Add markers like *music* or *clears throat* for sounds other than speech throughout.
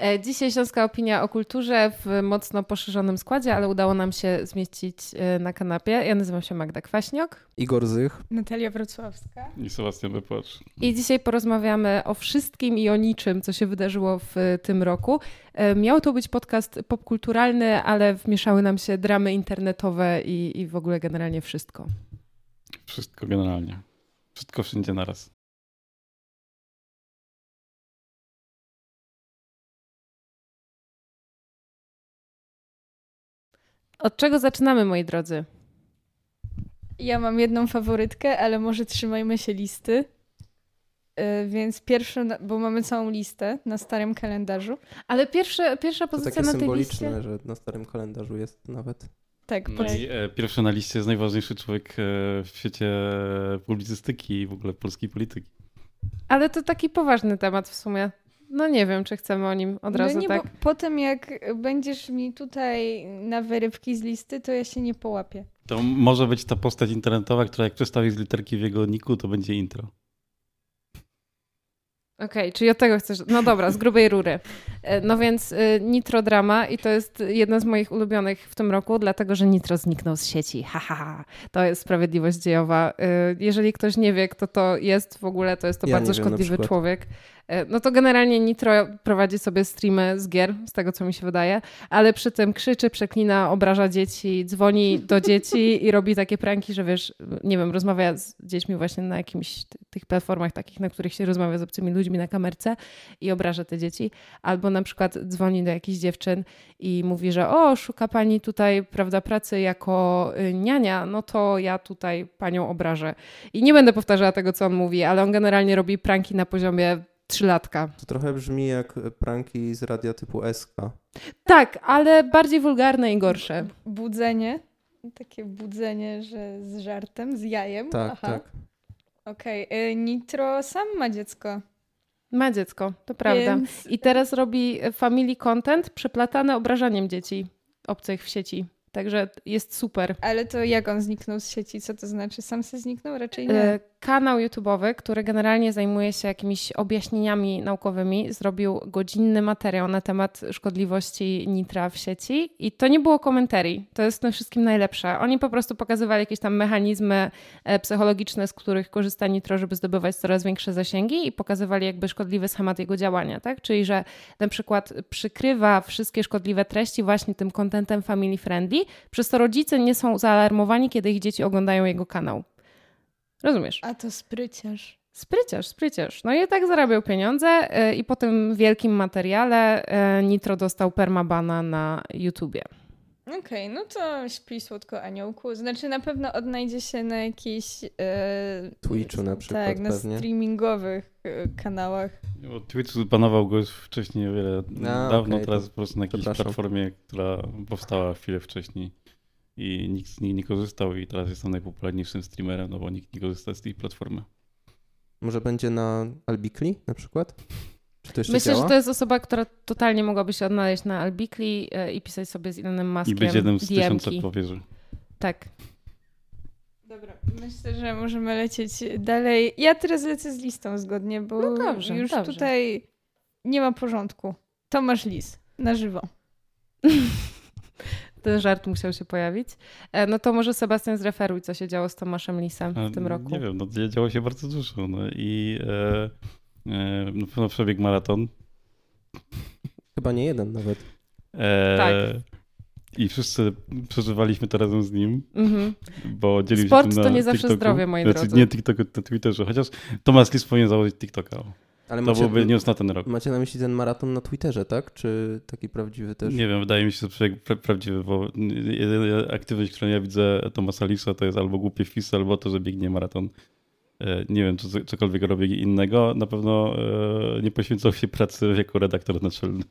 E, dzisiaj Śląska Opinia o Kulturze w mocno poszerzonym składzie, ale udało nam się zmieścić e, na kanapie. Ja nazywam się Magda Kwaśniok. Igor Zych. Natalia Wrocławska. I Sebastian Wypłacz. I dzisiaj porozmawiamy o wszystkim i o niczym, co się wydarzyło w tym roku. E, miał to być podcast popkulturalny, ale wmieszały nam się dramy internetowe i, i w ogóle generalnie wszystko. Wszystko generalnie. Wszystko wszędzie naraz. Od czego zaczynamy, moi drodzy? Ja mam jedną faworytkę, ale może trzymajmy się listy. Yy, więc pierwsze, bo mamy całą listę na starym kalendarzu. Ale pierwsze, pierwsza To pozycja takie na tej symboliczne, liście. że na starym kalendarzu jest nawet. Tak, No pod... i e, pierwszy na liście jest najważniejszy człowiek e, w świecie publicystyki i w ogóle polskiej polityki. Ale to taki poważny temat w sumie. No nie wiem, czy chcemy o nim od razu no nie, tak. bo potem jak będziesz mi tutaj na wyrywki z listy, to ja się nie połapię. To może być ta postać internetowa, która jak przestawi z literki w jego niku, to będzie intro. Okej, czyli od tego chcesz. No dobra, z grubej rury. E, No więc y, Nitro Drama i to jest jedna z moich ulubionych w tym roku, dlatego że Nitro zniknął z sieci. Ha, ha, ha. To jest sprawiedliwość dziejowa. Y, Jeżeli ktoś nie wie, kto to jest w ogóle, to jest to Ja bardzo wiem, szkodliwy człowiek. E, No to generalnie Nitro prowadzi sobie streamy z gier, z tego co mi się wydaje, ale przy tym krzyczy, przeklina, obraża dzieci, dzwoni do dzieci i robi takie pranki, że wiesz, nie wiem, rozmawia z dziećmi właśnie na jakimś ty- tych platformach takich, na których się rozmawia z obcymi ludźmi na kamerce i obraża te dzieci. Albo na przykład dzwoni do jakichś dziewczyn i mówi, że o, szuka pani tutaj, prawda, pracy jako y, niania, no to ja tutaj panią obrażę. I nie będę powtarzała tego, co on mówi, ale on generalnie robi pranki na poziomie trzylatka. To trochę brzmi jak pranki z radia typu SK. Tak, ale bardziej wulgarne i gorsze. Budzenie. Takie budzenie, że z żartem, z jajem. Tak, Aha. tak. Okej. y, Nitro sam ma dziecko. Ma dziecko, to prawda. Więc... I teraz robi family content przeplatane obrażaniem dzieci obcych w sieci. Także jest super. Ale to jak on zniknął z sieci? Co to znaczy? Sam się zniknął? Raczej nie. E, Kanał YouTube'owy, który generalnie zajmuje się jakimiś objaśnieniami naukowymi, zrobił godzinny materiał na temat szkodliwości nitra w sieci i to nie było komentarii. To jest w tym wszystkim najlepsze. Oni po prostu pokazywali jakieś tam mechanizmy e, psychologiczne, z których korzysta nitro, żeby zdobywać coraz większe zasięgi i pokazywali jakby szkodliwy schemat jego działania, tak? Czyli, że na przykład przykrywa wszystkie szkodliwe treści właśnie tym contentem family friendly, przez to rodzice nie są zaalarmowani, kiedy ich dzieci oglądają jego kanał. Rozumiesz? A to spryciarz. Spryciarz, spryciarz. No i tak zarabiał pieniądze y, i po tym wielkim materiale y, Nitro dostał permabana na YouTubie. Okej, no to śpi słodko aniołku. Znaczy na pewno odnajdzie się na jakichś... E, Twitchu na przykład Tak, na pewnie. streamingowych e, kanałach. Bo Twitch banował go już wcześniej o wiele A, dawno, okej, teraz to po prostu na jakiejś platformie, która powstała chwilę wcześniej i nikt z niej nie korzystał i teraz jest on najpopularniejszym streamerem, no bo nikt nie korzysta z tej platformy. Może będzie na Albikli na przykład? Czy to jeszcze Myślę, działa? że to jest osoba, która totalnie mogłaby się odnaleźć na Albikli y, i pisać sobie z Elonem I Muskiem być jednym z tysiąca DM-ki. powierzy. Tak. Dobra, myślę, że możemy lecieć dalej. Ja teraz lecę z listą zgodnie, bo No dobrze, już dobrze. tutaj nie ma porządku. Tomasz Lis, na żywo. *laughs* Ten żart musiał się pojawić. E, No to może Sebastian zreferuj, co się działo z Tomaszem Lisem w tym roku. Nie wiem, no dzia- działo się bardzo dużo. No i e, e, na pewno przebiegł maraton. Chyba nie jeden nawet. E, Tak. I wszyscy przeżywaliśmy to razem z nim, Mhm. bo dzielił Sport się tym to na nie zawsze TikToku. zdrowie, moi znaczy, drodzy. Nie TikToku, na Twitterze, chociaż Tomasz Lis powinien założyć TikToka. o. Ale To macie, byłby news na ten rok. macie na myśli ten maraton na Twitterze, tak? Czy taki prawdziwy też? Nie wiem, wydaje mi się, że przebieg pra- prawdziwy, bo jedyna aktywność, którą ja widzę Tomasa Lisa, to jest albo głupie wpisy, albo to, że biegnie maraton. E, Nie wiem, czy co- cokolwiek robi innego. Na pewno e, nie poświęcał się pracy jako redaktor naczelny.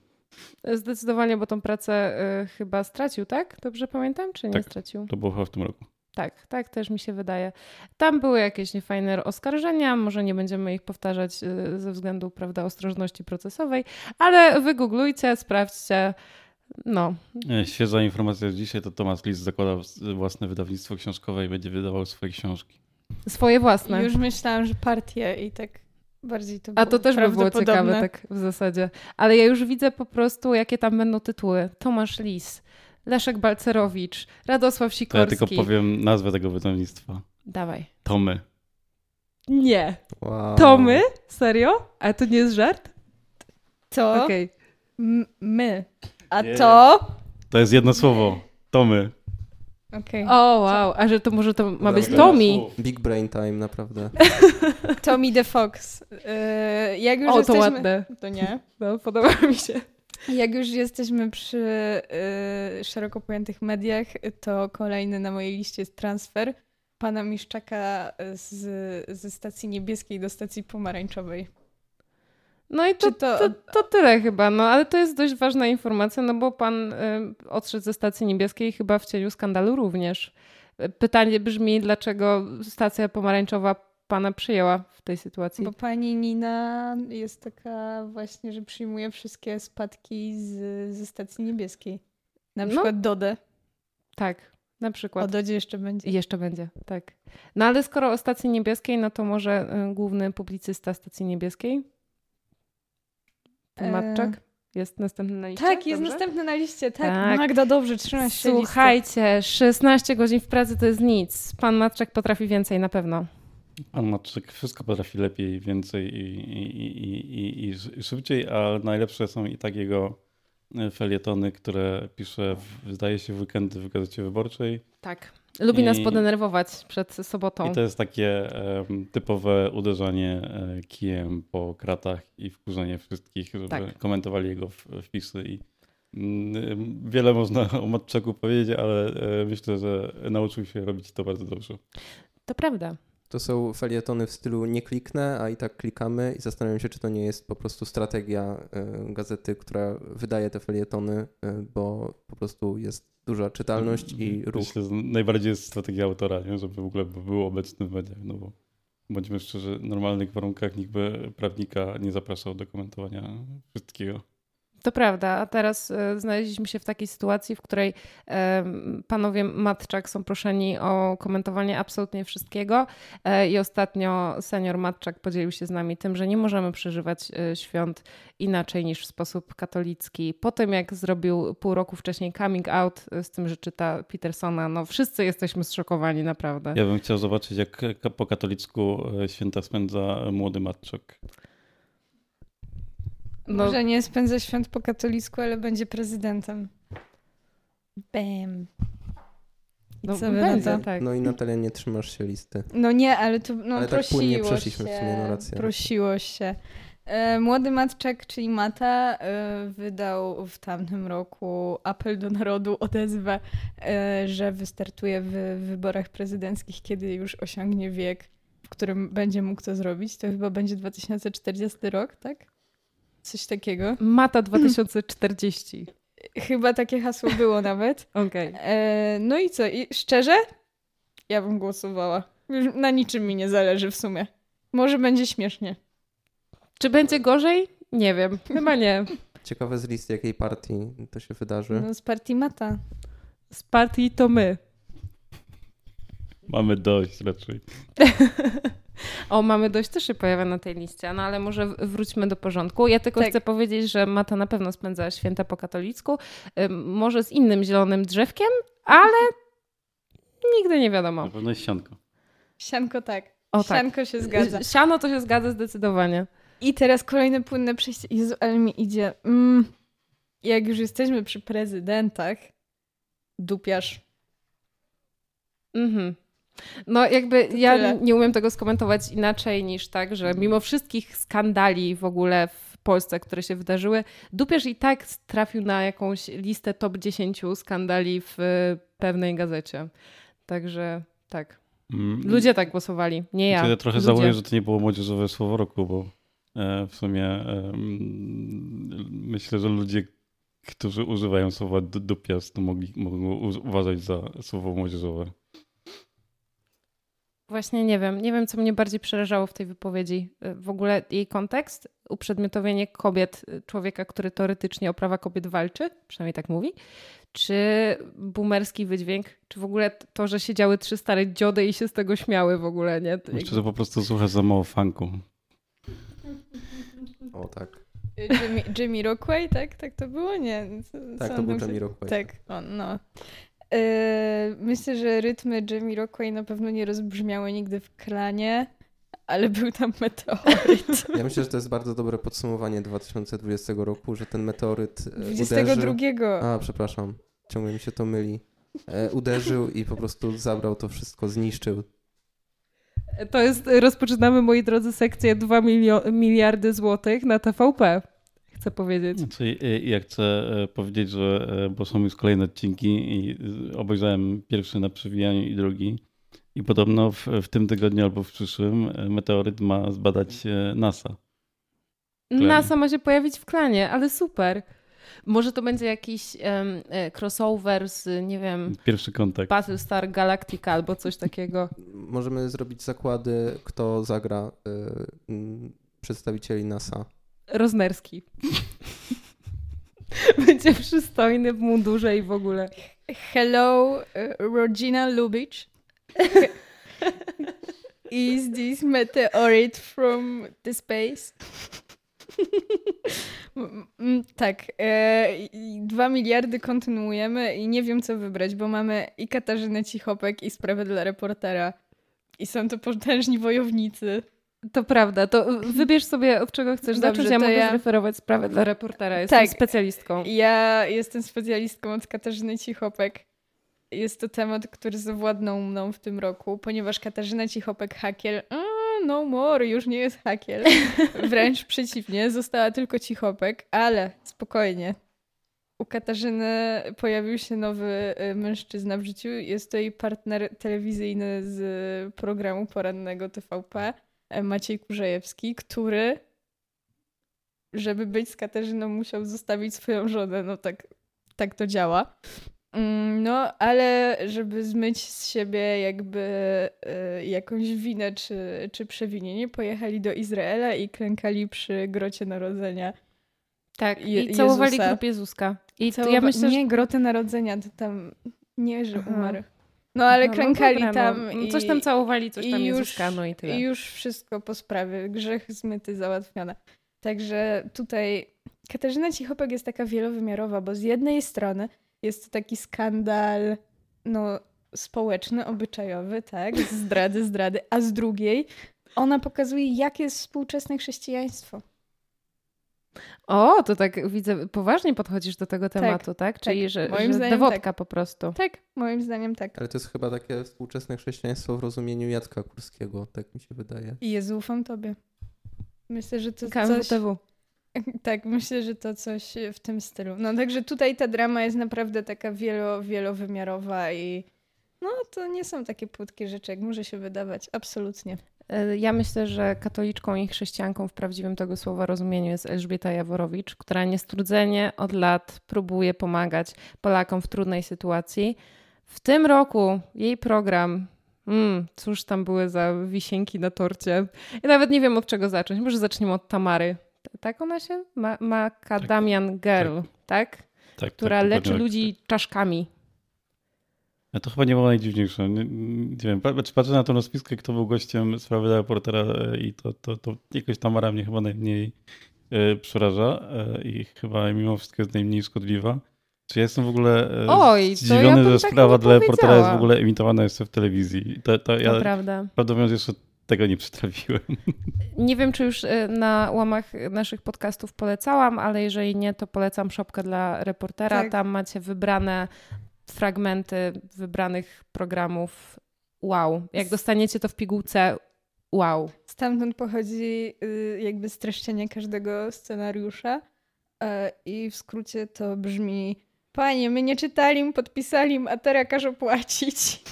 Zdecydowanie, bo tą pracę y, chyba stracił, tak? Dobrze pamiętam, czy nie Tak. stracił? To było chyba w tym roku. Tak, tak też mi się wydaje. Tam były jakieś niefajne oskarżenia, może nie będziemy ich powtarzać ze względu, prawda, ostrożności procesowej, ale wygooglujcie, sprawdźcie. No, E, Świeża informacja z dzisiaj to Tomasz Lis zakłada własne wydawnictwo książkowe i będzie wydawał swoje książki. Swoje własne. Już myślałam, że partię i tak Bardziej to A to też by było ciekawe, tak w zasadzie. Ale ja już widzę po prostu, jakie tam będą tytuły. Tomasz Lis, Leszek Balcerowicz, Radosław To ja Sikorski. tylko powiem nazwę tego wydawnictwa. Dawaj. Tomy. Nie. Wow. Tomy? Serio? Ale to nie jest żart? To Okej. m- my. A Nie. to... To jest jedno słowo. Tomy. Okej. O, wow. A że to może to ma być. Tommy? Big brain time, naprawdę. *laughs* Tommy the Fox. Yy, jak już O, to jesteśmy... ładne. To nie. No, podoba mi się. Jak już jesteśmy przy y, szeroko pojętych mediach, to kolejny na mojej liście jest transfer pana Miszczaka z, ze stacji niebieskiej do stacji pomarańczowej. No i to, to- to, to tyle chyba, no ale to jest dość ważna informacja, no bo pan y, odszedł ze stacji niebieskiej chyba w cieniu skandalu również. Pytanie brzmi, dlaczego stacja pomarańczowa pana przyjęła w tej sytuacji? Bo pani Nina jest taka właśnie, że przyjmuje wszystkie spadki z, ze stacji niebieskiej. Na No. przykład Dodę. Tak, na O przykład. Dodzie jeszcze będzie. Jeszcze będzie, tak. No ale skoro o stacji niebieskiej, no to może y, główny publicysta stacji niebieskiej? Pan E, Matczak? Jest następny na liście? Tak, jest Dobrze? następny na liście. Tak, Tak. Magda, dobrze, trzymasz się listy. Słuchajcie, 16 godzin w pracy to jest nic. Pan Matczak potrafi więcej na pewno. Pan Matczyk wszystko potrafi lepiej, więcej i, i, i, i, i, szybciej, a najlepsze są i tak jego felietony, które pisze, w, zdaje się, w weekendy w Gazecie Wyborczej. Tak. Lubi nas I- podenerwować przed sobotą. I to jest takie em, typowe uderzanie e, kijem po kratach i wkurzenie wszystkich, żeby Tak. komentowali jego wpisy. I, mm, wiele można o Matczaku powiedzieć, ale e, myślę, że nauczył się robić to bardzo dobrze. To prawda. To są felietony w stylu nie kliknę, a i tak klikamy i zastanawiam się, czy to nie jest po prostu strategia y, gazety, która wydaje te felietony, y, bo po prostu jest duża czytalność i ruch. Myślę, że najbardziej jest strategia autora, nie? żeby w ogóle był obecny w mediach. No bo bądźmy szczerzy, w normalnych warunkach nikt by prawnika nie zapraszał do komentowania wszystkiego. To prawda, a teraz e, znaleźliśmy się w takiej sytuacji, w której panowie Matczak są proszeni o komentowanie absolutnie wszystkiego e, i ostatnio senior Matczak podzielił się z nami tym, że nie możemy przeżywać e, świąt inaczej niż w sposób katolicki. Po tym jak zrobił pół roku wcześniej coming out z tym, że czyta Petersona, no wszyscy jesteśmy zszokowani naprawdę. Ja bym chciał zobaczyć, jak po katolicku święta spędza młody Matczak. No, Może nie spędza świąt po katolicku, ale będzie prezydentem. Bam. I No, co będzie. tak. No i Natalia, nie trzymasz się listy. No nie, ale to no, Ale tak prosiło się. przeszliśmy w sumie, no racja. Prosiło się. E, Młody Matczak, czyli Mata, e, wydał w tamtym roku apel do narodu, odezwę, e, że wystartuje w wyborach prezydenckich, kiedy już osiągnie wiek, w którym będzie mógł to zrobić. To chyba będzie 2040 rok, tak? Coś takiego. Mata 2040. *laughs* Chyba takie hasło było nawet. *laughs* Okej. E, no i co? I szczerze? Ja bym głosowała. Już na niczym mi nie zależy w sumie. Może będzie śmiesznie. Czy będzie gorzej? Nie wiem. Chyba nie. *laughs* Ciekawe z listy, jakiej partii to się wydarzy. No z partii Mata. Z partii to my. Mamy dość raczej. O, mamy dość też się pojawia na tej liście, no ale może wróćmy do porządku. Ja tylko Tak. chcę powiedzieć, że Mata na pewno spędza święta po katolicku, może z innym zielonym drzewkiem, ale nigdy nie wiadomo. Na pewno jest sianko. Sianko tak. O tak. Sianko się zgadza. Siano to się zgadza zdecydowanie. I teraz kolejne płynne przejście. Jezu, ale mi idzie. Mm. Jak już jesteśmy przy prezydentach, dupiarz. Mhm. No jakby To ja tyle. nie umiem tego skomentować inaczej niż tak, że mimo wszystkich skandali w ogóle w Polsce, które się wydarzyły, Dupiarz i tak trafił na jakąś listę top 10 skandali w y, pewnej gazecie. Także tak. Mm, Ludzie tak głosowali, nie ja. Ja trochę Ludzie. żałuję, że to nie było młodzieżowe słowo roku, bo e, w sumie e, myślę, że ludzie, którzy używają słowa dupiast, to mogli, mogą uważać za słowo młodzieżowe. Właśnie nie wiem. Nie wiem, co mnie bardziej przerażało w tej wypowiedzi. Y, W ogóle jej kontekst, uprzedmiotowienie kobiet, y, człowieka, który teoretycznie o prawa kobiet walczy, przynajmniej tak mówi, czy boomerski wydźwięk, czy w ogóle to, że siedziały trzy stare dziody i się z tego śmiały w ogóle, nie? To Myślę, jakby- że po prostu słuchasz za mało funku. tak. Jimmy, Jimmy Rockway, tak? Tak to było? Nie. Co, Tak, to był się- Rockway. Tak, on, no. E, myślę, że rytmy Jamie Rockway na pewno nie rozbrzmiały nigdy w klanie, ale był tam meteoryt. *laughs* Ja myślę, że to jest bardzo dobre podsumowanie 2020 roku, że ten meteoryt e, 22. uderzył... A, przepraszam, ciągle mi się to myli. E, uderzył i po prostu zabrał to wszystko, zniszczył. To jest, rozpoczynamy, moi drodzy, sekcję 2 milio- miliardy złotych na TVP. Chcę powiedzieć. Znaczy, y, ja chcę e, powiedzieć, że e, bo są już kolejne odcinki i y, obejrzałem pierwszy na przewijaniu i drugi. I podobno w, w tym tygodniu albo w przyszłym meteoryt ma zbadać NASA. Klanie. NASA ma się pojawić w klanie, ale super. Może to będzie jakiś e, crossover z, nie wiem, Pierwszy kontakt. Battlestar Galactica albo coś takiego. Możemy zrobić zakłady, kto zagra e, mm, przedstawicieli NASA. Roznerski. *laughs* Będzie przystojny w mundurze i w ogóle. Hello, e, Regina Lubitsch. *laughs* Is this meteorite from the space? *laughs* Tak, e, dwa miliardy kontynuujemy i nie wiem co wybrać, bo mamy i Katarzynę Cichopek i sprawę dla reportera. I są to potężni wojownicy. To prawda, to *laughs* wybierz sobie od czego chcesz Dobrze, zacząć. Ja mogę ja- zreferować sprawę dla reportera. Jestem Tak. specjalistką. Ja jestem specjalistką od Katarzyny Cichopek. Jest to temat, który zawładnął mną w tym roku, ponieważ Katarzyna Cichopek hakiel, a, no more, już nie jest hakiel. *laughs* Wręcz przeciwnie, została tylko Cichopek, ale spokojnie. U Katarzyny pojawił się nowy y, mężczyzna w życiu. Jest to jej partner telewizyjny z programu porannego TVP, Maciej Kurzejewski, który żeby być z Katarzyną, musiał zostawić swoją żonę. No tak, tak to działa. Mm, No, ale żeby zmyć z siebie jakby e, jakąś winę czy, czy przewinienie, pojechali do Izraela i klękali przy grocie narodzenia. Tak, Je- i całowali Jezusa. grób Jezuska. I to Całowa- ja myślę, że... Nie, grotę narodzenia, to tam nie, że Aha. No, ale No, no klękali dobra, tam no. i... Coś tam całowali, coś tam już- no i tyle. I już wszystko po sprawie. Grzech zmyty, załatwione. Także tutaj Katarzyna Cichopek jest taka wielowymiarowa, bo z jednej strony jest to taki skandal no, społeczny, obyczajowy, tak? Zdrady, zdrady, a z drugiej ona pokazuje, jakie jest współczesne chrześcijaństwo. O, to tak widzę, poważnie podchodzisz do tego tematu, tak? Czyli, że, moim że zdaniem dewodka tak. po prostu. Tak, moim zdaniem tak. Ale to jest chyba takie współczesne chrześcijaństwo w rozumieniu Jacka Kurskiego, tak mi się wydaje. I Jezu, ufam tobie. Myślę, że to coś... KMWTW. *laughs* Tak, myślę, że to coś w tym stylu. No także tutaj ta drama jest naprawdę taka wielo, wielowymiarowa i no to nie są takie płytkie rzeczy, jak może się wydawać. Absolutnie. E, Ja myślę, że katoliczką i chrześcijanką w prawdziwym tego słowa rozumieniu jest Elżbieta Jaworowicz, która niestrudzenie od lat próbuje pomagać Polakom w trudnej sytuacji. W tym roku jej program, mm, cóż tam były za wisienki na torcie. Ja nawet nie wiem od czego zacząć. Może zaczniemy od Tamary. Tak ona się? Ma Macadamian Girl, tak? Tak, Która tak, leczy dokładnie tak. ludzi czaszkami. A to chyba nie było najdziwniejsze. Nie, nie wiem, patrzę na tą rozpiskę, kto był gościem sprawy dla reportera e, i to, to, to jakoś Tamara mnie chyba najmniej e, przeraża e, i chyba mimo wszystko jest najmniej szkodliwa. Czy ja jestem w ogóle Oj, to zdziwiony, ja że tak sprawa dla reportera jest w ogóle emitowana jeszcze w telewizji. To, to To ja prawda. prawdę mówiąc jeszcze tego nie przytrafiłem. *laughs* Nie wiem, czy już na łamach naszych podcastów polecałam, ale jeżeli nie, to polecam szopkę dla reportera. Tak. Tam macie wybrane fragmenty wybranych programów. Wow. Jak dostaniecie to w pigułce, wow. Stamtąd pochodzi y, jakby streszczenie każdego scenariusza e, i w skrócie to brzmi Panie, my nie czytali, podpisali, a teraz każą płacić.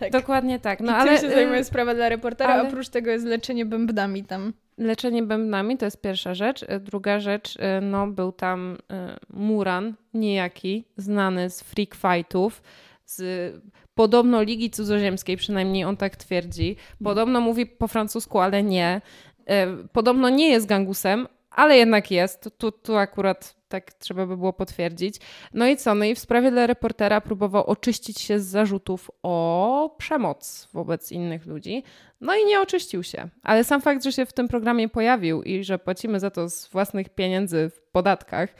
Tak. Dokładnie tak. No I ale tym się zajmuje y, sprawa dla reportera, ale- oprócz tego jest leczenie bębnami tam. leczenie bębnami to jest pierwsza rzecz. E, Druga rzecz, e, no był tam Muran, niejaki, znany z freak fightów, z podobno Ligi Cudzoziemskiej, przynajmniej on tak twierdzi. Podobno mówi po francusku, ale nie. Podobno nie jest gangusem, ale jednak jest. Tu, tu akurat tak trzeba by było potwierdzić. No i co? No i w sprawie dla reportera próbował oczyścić się z zarzutów o przemoc wobec innych ludzi. No i nie oczyścił się. Ale sam fakt, że się w tym programie pojawił i że płacimy za to z własnych pieniędzy w podatkach,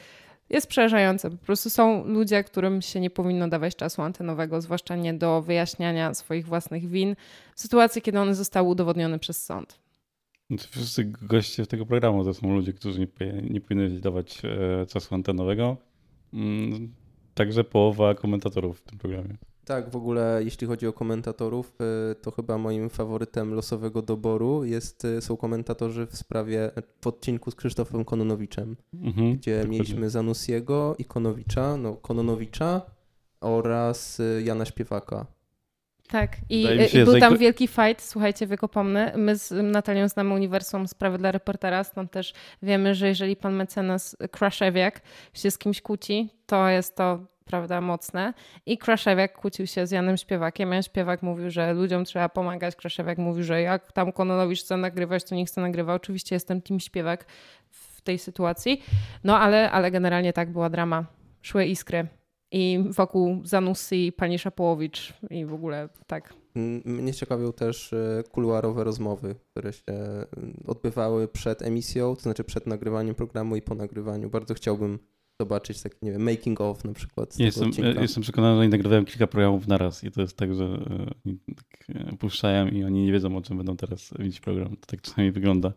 jest przerażające. Po prostu są ludzie, którym się nie powinno dawać czasu antenowego, zwłaszcza nie do wyjaśniania swoich własnych win w sytuacji, kiedy one zostały udowodnione przez sąd. No wszyscy goście tego programu to są ludzie, którzy nie, nie powinni dawać e, czasu antenowego. Mm, także połowa komentatorów w tym programie. Tak, w ogóle jeśli chodzi o komentatorów, y, to chyba moim faworytem losowego doboru jest, y, są komentatorzy w sprawie, w odcinku z Krzysztofem Kononowiczem, mhm, gdzie dokładnie. mieliśmy Zanussiego i Konowicza, no Kononowicza oraz Jana Śpiewaka. Tak, i, się, i był tam wielki fight, słuchajcie, wykopomny. My z Natalią znamy uniwersum Sprawy dla reportera, stąd też wiemy, że jeżeli pan mecenas Kraszewiak się z kimś kłóci, to jest to prawda, mocne. I Kraszewiak kłócił się z Janem Śpiewakiem. Jan Śpiewak mówił, że ludziom trzeba pomagać. Kraszewiak mówił, że jak tam Kononowicz chce nagrywać, to niech chce nagrywa. Oczywiście jestem Team Śpiewak w tej sytuacji. No ale, ale generalnie tak była drama. Szły iskry. I wokół Zanussi, pani Szapołowicz i w ogóle tak. Mnie ciekawią też e, kuluarowe rozmowy, które się odbywały przed emisją, to znaczy przed nagrywaniem programu i po nagrywaniu. Bardzo chciałbym zobaczyć taki, nie wiem, making of na przykład. jestem, jestem przekonany, że oni nagrywają kilka programów na raz i to jest tak, że oni tak e, puszczają i oni nie wiedzą, o czym będą teraz robić program. To tak czasami wygląda.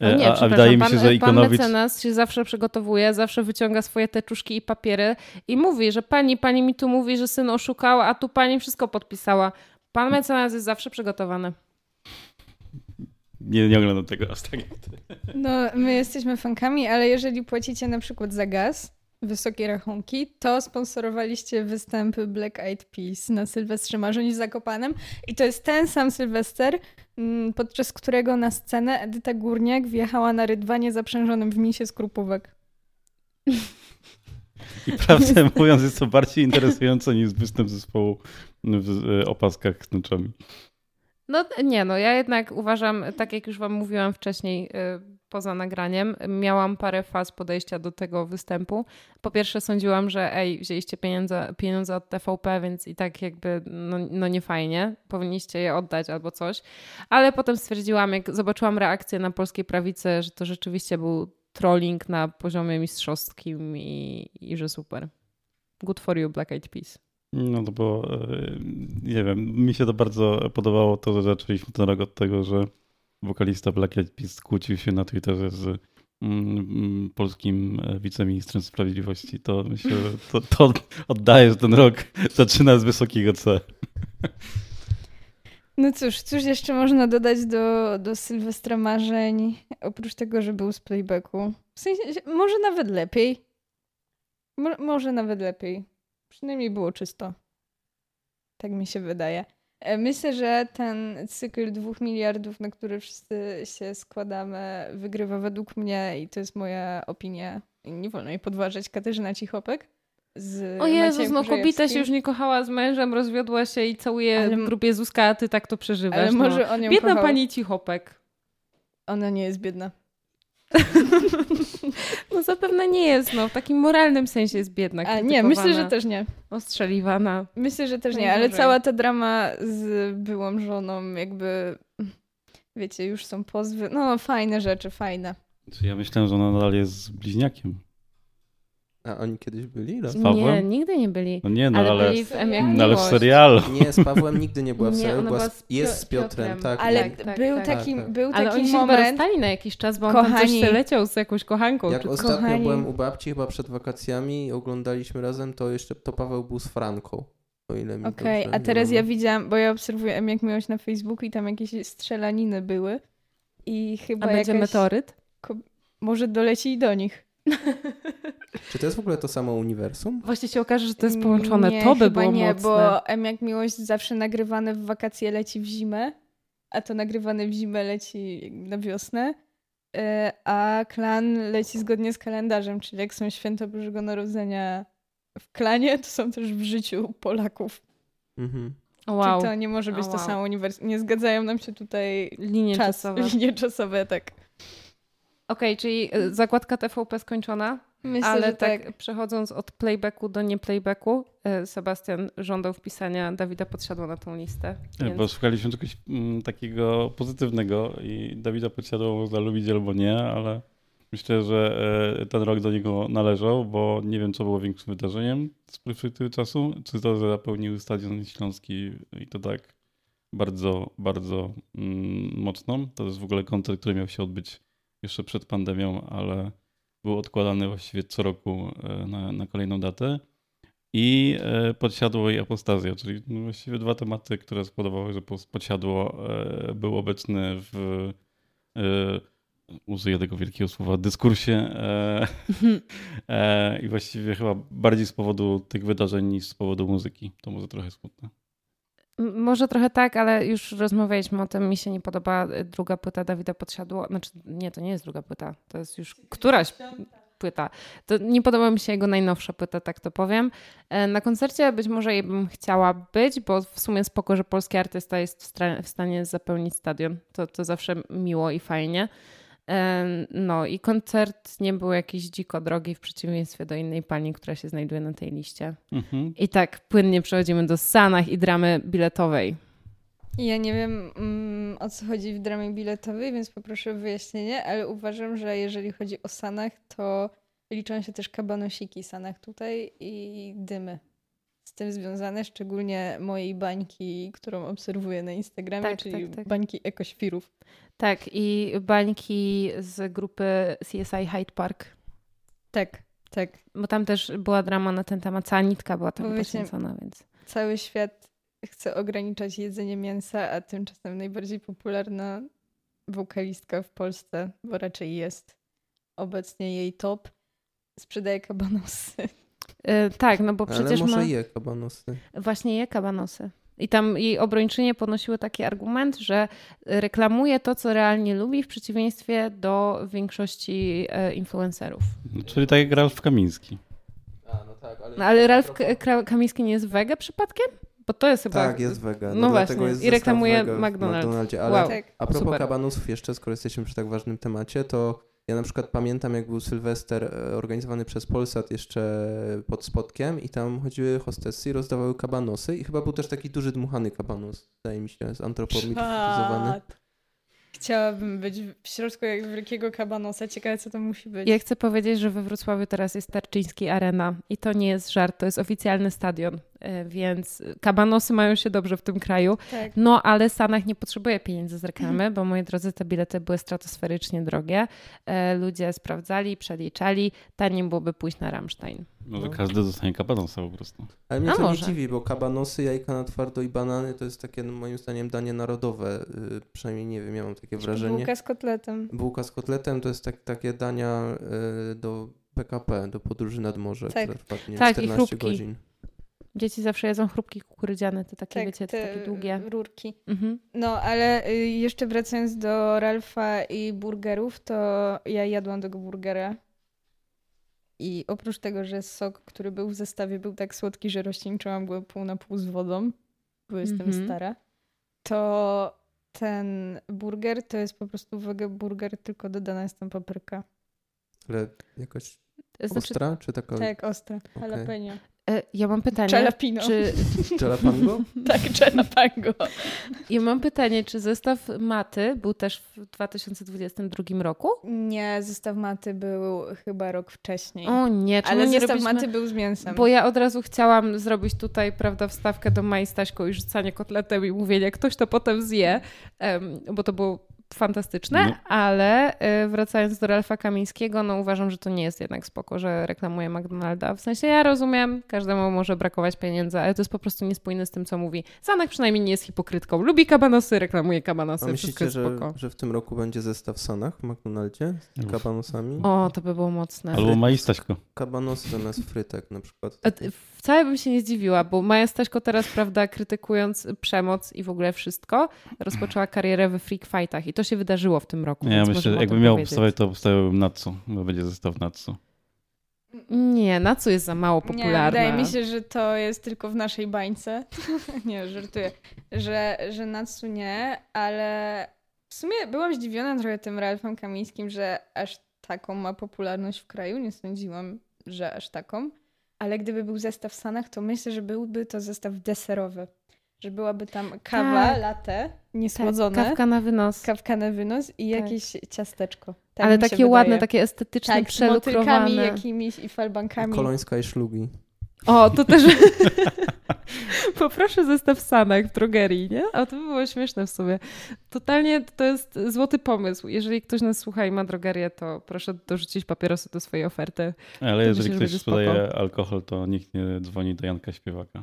E, nie, a, a wydaje mi się, pan, że Ikonowicz... Pan mecenas się zawsze przygotowuje, zawsze wyciąga swoje teczuszki i papiery i mówi, że pani, pani mi tu mówi, że syn oszukał, a tu pani wszystko podpisała. Pan mecenas jest zawsze przygotowany nie, nie oglądam tego aż tak. No, my jesteśmy fankami, ale jeżeli płacicie na przykład za gaz, wysokie rachunki, to sponsorowaliście występy Black Eyed Peas na Sylwestrze Marzeń w Zakopanem i to jest ten sam Sylwester, podczas którego na scenę Edyta Górniak wjechała na rydwanie zaprzężonym w misie skrupówek. I prawdę mówiąc jest to bardziej interesujące niż występ zespołu w e, opaskach z tęczami. No nie, no ja jednak uważam, tak jak już wam mówiłam wcześniej y, poza nagraniem, miałam parę faz podejścia do tego występu. Po pierwsze sądziłam, że ej, wzięliście pieniądze, pieniądze od TVP, więc i tak jakby no, no nie fajnie, powinniście je oddać albo coś. Ale potem stwierdziłam, jak zobaczyłam reakcję na polskiej prawicy, że to rzeczywiście był trolling na poziomie mistrzowskim i, i że super. Good for you, Black Eyed Peas. No to było, e, nie wiem, mi się to bardzo podobało to, że zaczęliśmy ten rok od tego, że wokalista Black Eyed Peas kłócił się na Twitterze z mm, mm, polskim e, wiceministrem sprawiedliwości. To myślę, to, to oddaje, że ten rok *laughs* zaczyna z wysokiego C. No cóż, cóż jeszcze można dodać do, do Sylwestra Marzeń, oprócz tego, że był z playbacku? W sensie, może nawet lepiej. Mo może nawet lepiej. Przynajmniej było czysto. Tak mi się wydaje. E, myślę, że ten cykl dwóch miliardów, na który wszyscy się składamy, wygrywa według mnie i to jest moja opinia. Nie wolno jej podważać. Katarzyna Cichopek z O Jezus, no kobieta się już nie kochała z mężem, rozwiodła się i całuje ale... grupie Jezuska, a ty tak to przeżywasz. Ale może no. on ją Biedna kochał. pani Cichopek. Ona nie jest biedna. No zapewne nie jest, no w takim moralnym sensie jest biedna. A nie, myślę, że też nie. Ostrzeliwana. Myślę, że też nie, ale cała ta drama z byłą żoną jakby, wiecie, już są pozwy. No fajne rzeczy, fajne. Ja myślałem, że ona nadal jest z bliźniakiem. A oni kiedyś byli? Z Pawłem? Nie, nigdy nie byli. No nie, no ale, ale, byli w M jak no, ale w serialu. Nie, z Pawłem nigdy nie była w serialu, była z, jest z Piotrem. Tak, ale tak, tak, był, tak, taki, tak. był ale taki oni moment... się rozstali na jakiś czas, bo Kochani. on tam coś leciał z jakąś kochanką. Jak ostatnio Kochani. byłem u babci chyba przed wakacjami i oglądaliśmy razem, to jeszcze to Paweł był z Franką. Okej, okay, a teraz ja widziałam, bo ja obserwuję M jak miłość na Facebooku i tam jakieś strzelaniny były i chyba A będzie jakaś... meteoryt? Może doleci i do nich. Czy to jest w ogóle to samo uniwersum? Właśnie się okaże, że to jest połączone. Nie, to by było nie, mocne. bo M jak miłość zawsze nagrywane w wakacje leci w zimę, a to nagrywane w zimę leci na wiosnę, e, a klan leci zgodnie z kalendarzem, czyli jak są święta Bożego Narodzenia w klanie, to są też w życiu Polaków. Mhm. Wow. Czyli to nie może być to samo uniwersum. Nie zgadzają nam się tutaj linie czas, czasowe. Linie czasowe, tak. Okej, czyli y, zakładka TVP skończona, Myślę, ale że tak, tak. przechodząc od playbacku do nie playbacku, y, Sebastian żądał wpisania Dawida Podsiadła na tą listę. Nie, Więc... Bo szukaliśmy czegoś mm, takiego pozytywnego i Dawida Podsiadło można lubić albo nie, ale myślę, że e, ten rok do niego należał, bo nie wiem, co było większym wydarzeniem z perspektywy czasu. Czy to, że napełnił Stadion Śląski i to tak bardzo, bardzo mm, mocno. To jest w ogóle koncert, który miał się odbyć jeszcze przed pandemią, ale był odkładany właściwie co roku e, na, na kolejną datę. I e, podsiadło i apostazja, czyli no właściwie dwa tematy, które spowodowały, że podsiadło e, był obecny w, użyję tego wielkiego słowa, dyskursie *laughs* e, i właściwie chyba bardziej z powodu tych wydarzeń niż z powodu muzyki. To może trochę smutne. Może trochę tak, ale już rozmawialiśmy o tym. Mi się nie podoba y, druga płyta Dawida Podsiadło. Znaczy, nie, to nie jest druga płyta. To jest już któraś płyta. To nie podoba mi się jego najnowsza płyta, tak to powiem. E, Na koncercie być może jej bym chciała być, bo w sumie spoko, że polski artysta jest w, w stanie zapełnić stadion. To, to zawsze miło i fajnie. No i koncert nie był jakiś dziko drogi w przeciwieństwie do innej pani, która się znajduje na tej liście. Mhm. I tak płynnie przechodzimy do Sanach i dramy biletowej. Ja nie wiem mm, o co chodzi w dramie biletowej, więc poproszę o wyjaśnienie, ale uważam, że jeżeli chodzi o Sanach, to liczą się też kabanosiki Sanach tutaj i dymy. Z tym związane, szczególnie mojej bańki, którą obserwuję na Instagramie, Tak, czyli tak, tak. bańki ekoświrów. Tak, i bańki z grupy CSI Hyde Park. Tak, tak. Bo tam też była drama na ten temat. Cała nitka była tam Bo poświęcona, więc. Cały świat chce ograniczać jedzenie mięsa, a tymczasem najbardziej popularna wokalistka w Polsce, bo raczej jest obecnie jej top, sprzedaje kabanosy. E, tak, no bo Ale przecież może ma... je kabanosy. właśnie je kabanosy. I tam jej obrończynie podnosiły taki argument, że reklamuje to, co realnie lubi, w przeciwieństwie do większości e, influencerów. No, czyli tak jak Ralf Kamiński. A, no tak, ale... No, ale Ralf K- Kamiński nie jest wege przypadkiem? Bo to jest chyba... Tak, jest wega. No dlatego właśnie, jest i reklamuje McDonald's. McDonaldzie. Ale Wow. Tak. a propos Super. kabanusów jeszcze, skoro jesteśmy przy tak ważnym temacie, to ja na przykład pamiętam, jak był Sylwester e, organizowany przez Polsat jeszcze pod Spodkiem i tam chodziły hostessy i rozdawały kabanosy i chyba był też taki duży dmuchany kabanos, wydaje mi się, z antropomorfizowany. Czad. Chciałabym być w środku jak wielkiego kabanosa. Ciekawe, co to musi być. Ja chcę powiedzieć, że we Wrocławiu teraz jest Tarczyński Arena i to nie jest żart, to jest oficjalny stadion, więc kabanosy mają się dobrze w tym kraju. Tak. No, ale Sanach nie potrzebuje pieniędzy z reklamy, bo moi drodzy, te bilety były stratosferycznie drogie. E, Ludzie sprawdzali, przeliczali, taniej byłoby pójść na Rammstein. Może No. każdy dostanie kabanosa po prostu. Ale mnie A to może. nie dziwi, bo kabanosy, jajka na twardo i banany to jest takie no, moim zdaniem danie narodowe. y, Przynajmniej nie wiem, ja mam takie wrażenie. Bułka z kotletem. Bułka z kotletem to jest tak, takie dania y, do PKP, do podróży nad morze, Tak. która trwa nie wiem, Tak, i 14 chrupki. godzin. Dzieci zawsze jedzą chrupki kukurydziane, te takie, Tak, wiecie, te te takie długie. rurki. Mhm. No, ale y, jeszcze wracając do Ralfa i burgerów, to ja jadłam tego burgera. I oprócz tego, że sok, który był w zestawie, był tak słodki, że rozcieńczyłam go pół na pół z wodą, bo jestem Mhm. stara, to ten burger to jest po prostu wege burger, tylko dodana jest tam papryka. Ale jakoś Znaczy, ostra, czy taka Tak, ostre. Okej. Jalapeno. E, ja mam pytanie, Jalapeno. czy *laughs* jalapango? *laughs* Tak, jalapango. ja mam pytanie, czy zestaw maty był też w 2022 roku? Nie, zestaw maty był chyba rok wcześniej. O nie, czemu ale nie zestaw robiliśmy... maty był z mięsem. Bo ja od razu chciałam zrobić tutaj, prawda, wstawkę do Mai Staśką i rzucanie kotletem i mówienie, ktoś to potem zje, em, bo to było fantastyczne, No. ale e, wracając do Ralfa Kamińskiego, no uważam, że to nie jest jednak spoko, że reklamuje McDonalda. W sensie ja rozumiem, każdemu może brakować pieniędzy, ale to jest po prostu niespójne z tym, co mówi. Zanak przynajmniej nie jest hipokrytką. Lubi kabanosy, reklamuje kabanosy, A myślicie, jest że, spoko. że w tym roku będzie zestaw w Sanach w McDonaldzie z Uff. kabanosami? O, to by było mocne. Albo Maistaśko. Kabanosy zamiast frytek na przykład. A Wcale bym się nie zdziwiła, bo Maja Staśko teraz, prawda, krytykując przemoc i w ogóle wszystko, rozpoczęła karierę we freak fightach i to się wydarzyło w tym roku. Ja myślę, jakbym tym miał postawić, to postawiłbym Natsu, bo będzie zestaw Natsu. Nie, na co jest za mało Nie, popularna? wydaje mi się, że to jest tylko w naszej bańce. *laughs* nie, żartuję. Że, że Natsu nie, ale W sumie byłam zdziwiona trochę tym Ralfem Kamińskim, że aż taką ma popularność w kraju. Nie sądziłam, że aż taką. Ale gdyby był zestaw w Stanach, to myślę, że byłby to zestaw deserowy. Że byłaby tam kawa, Tak. latte, niesłodzone, Tak, kawka na wynos. kawka na wynos i Tak. jakieś ciasteczko. Tak Ale takie ładne, wydaje. takie estetyczne, tak, z motylkami przelukrowane. jakimiś i falbankami. Kolońska i szlugi. O, to też. *laughs* *laughs* Poproszę zestaw sanek w drogerii, nie? A to by było śmieszne w sumie. Totalnie to jest złoty pomysł. Jeżeli ktoś nas słucha i ma drogerię, to proszę dorzucić papierosy do swojej oferty. Ale To jeżeli myślę, ktoś sprzedaje alkohol, to nikt nie dzwoni do Janka Śpiewaka.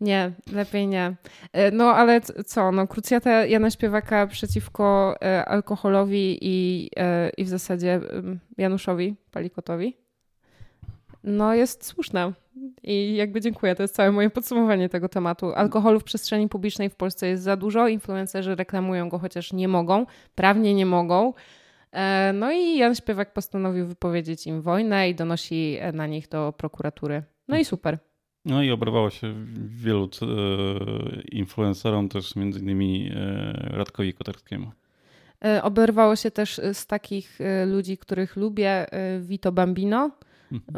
Nie, lepiej nie. E, No ale co, no krucjata Jana Śpiewaka przeciwko e, alkoholowi i, e, i w zasadzie em, Januszowi Palikotowi, no jest słuszna. I jakby dziękuję, to jest całe moje podsumowanie tego tematu. Alkoholu w przestrzeni publicznej w Polsce jest za dużo, influencerzy reklamują go, chociaż nie mogą, prawnie nie mogą. E, No i Jan Śpiewak postanowił wypowiedzieć im wojnę i donosi na nich do prokuratury. No i super. No i oberwało się wielu e, influencerom, też między innymi e, Radkowi Kotarskiemu. Oberwało się też z takich ludzi, których lubię, Vito Bambino.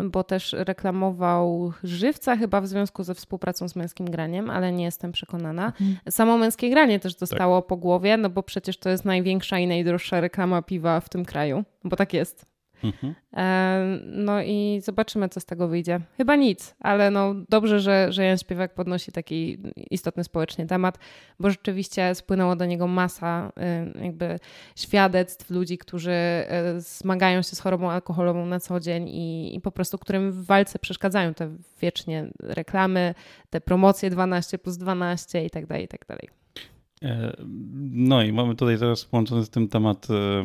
Bo też reklamował żywca chyba w związku ze współpracą z męskim graniem, ale nie jestem przekonana. Samo męskie granie też dostało po głowie, no bo przecież to jest największa i najdroższa reklama piwa w tym kraju, bo tak jest. Mhm. E, No i zobaczymy, co z tego wyjdzie. Chyba nic, ale no dobrze, że, że Jan Śpiewak podnosi taki istotny społecznie temat, bo rzeczywiście spłynęło do niego masa jakby świadectw ludzi, którzy y, zmagają się z chorobą alkoholową na co dzień i, i po prostu którym w walce przeszkadzają te wiecznie reklamy, te promocje 12 plus 12 i tak dalej, i tak dalej. No i mamy tutaj teraz połączony z tym temat e,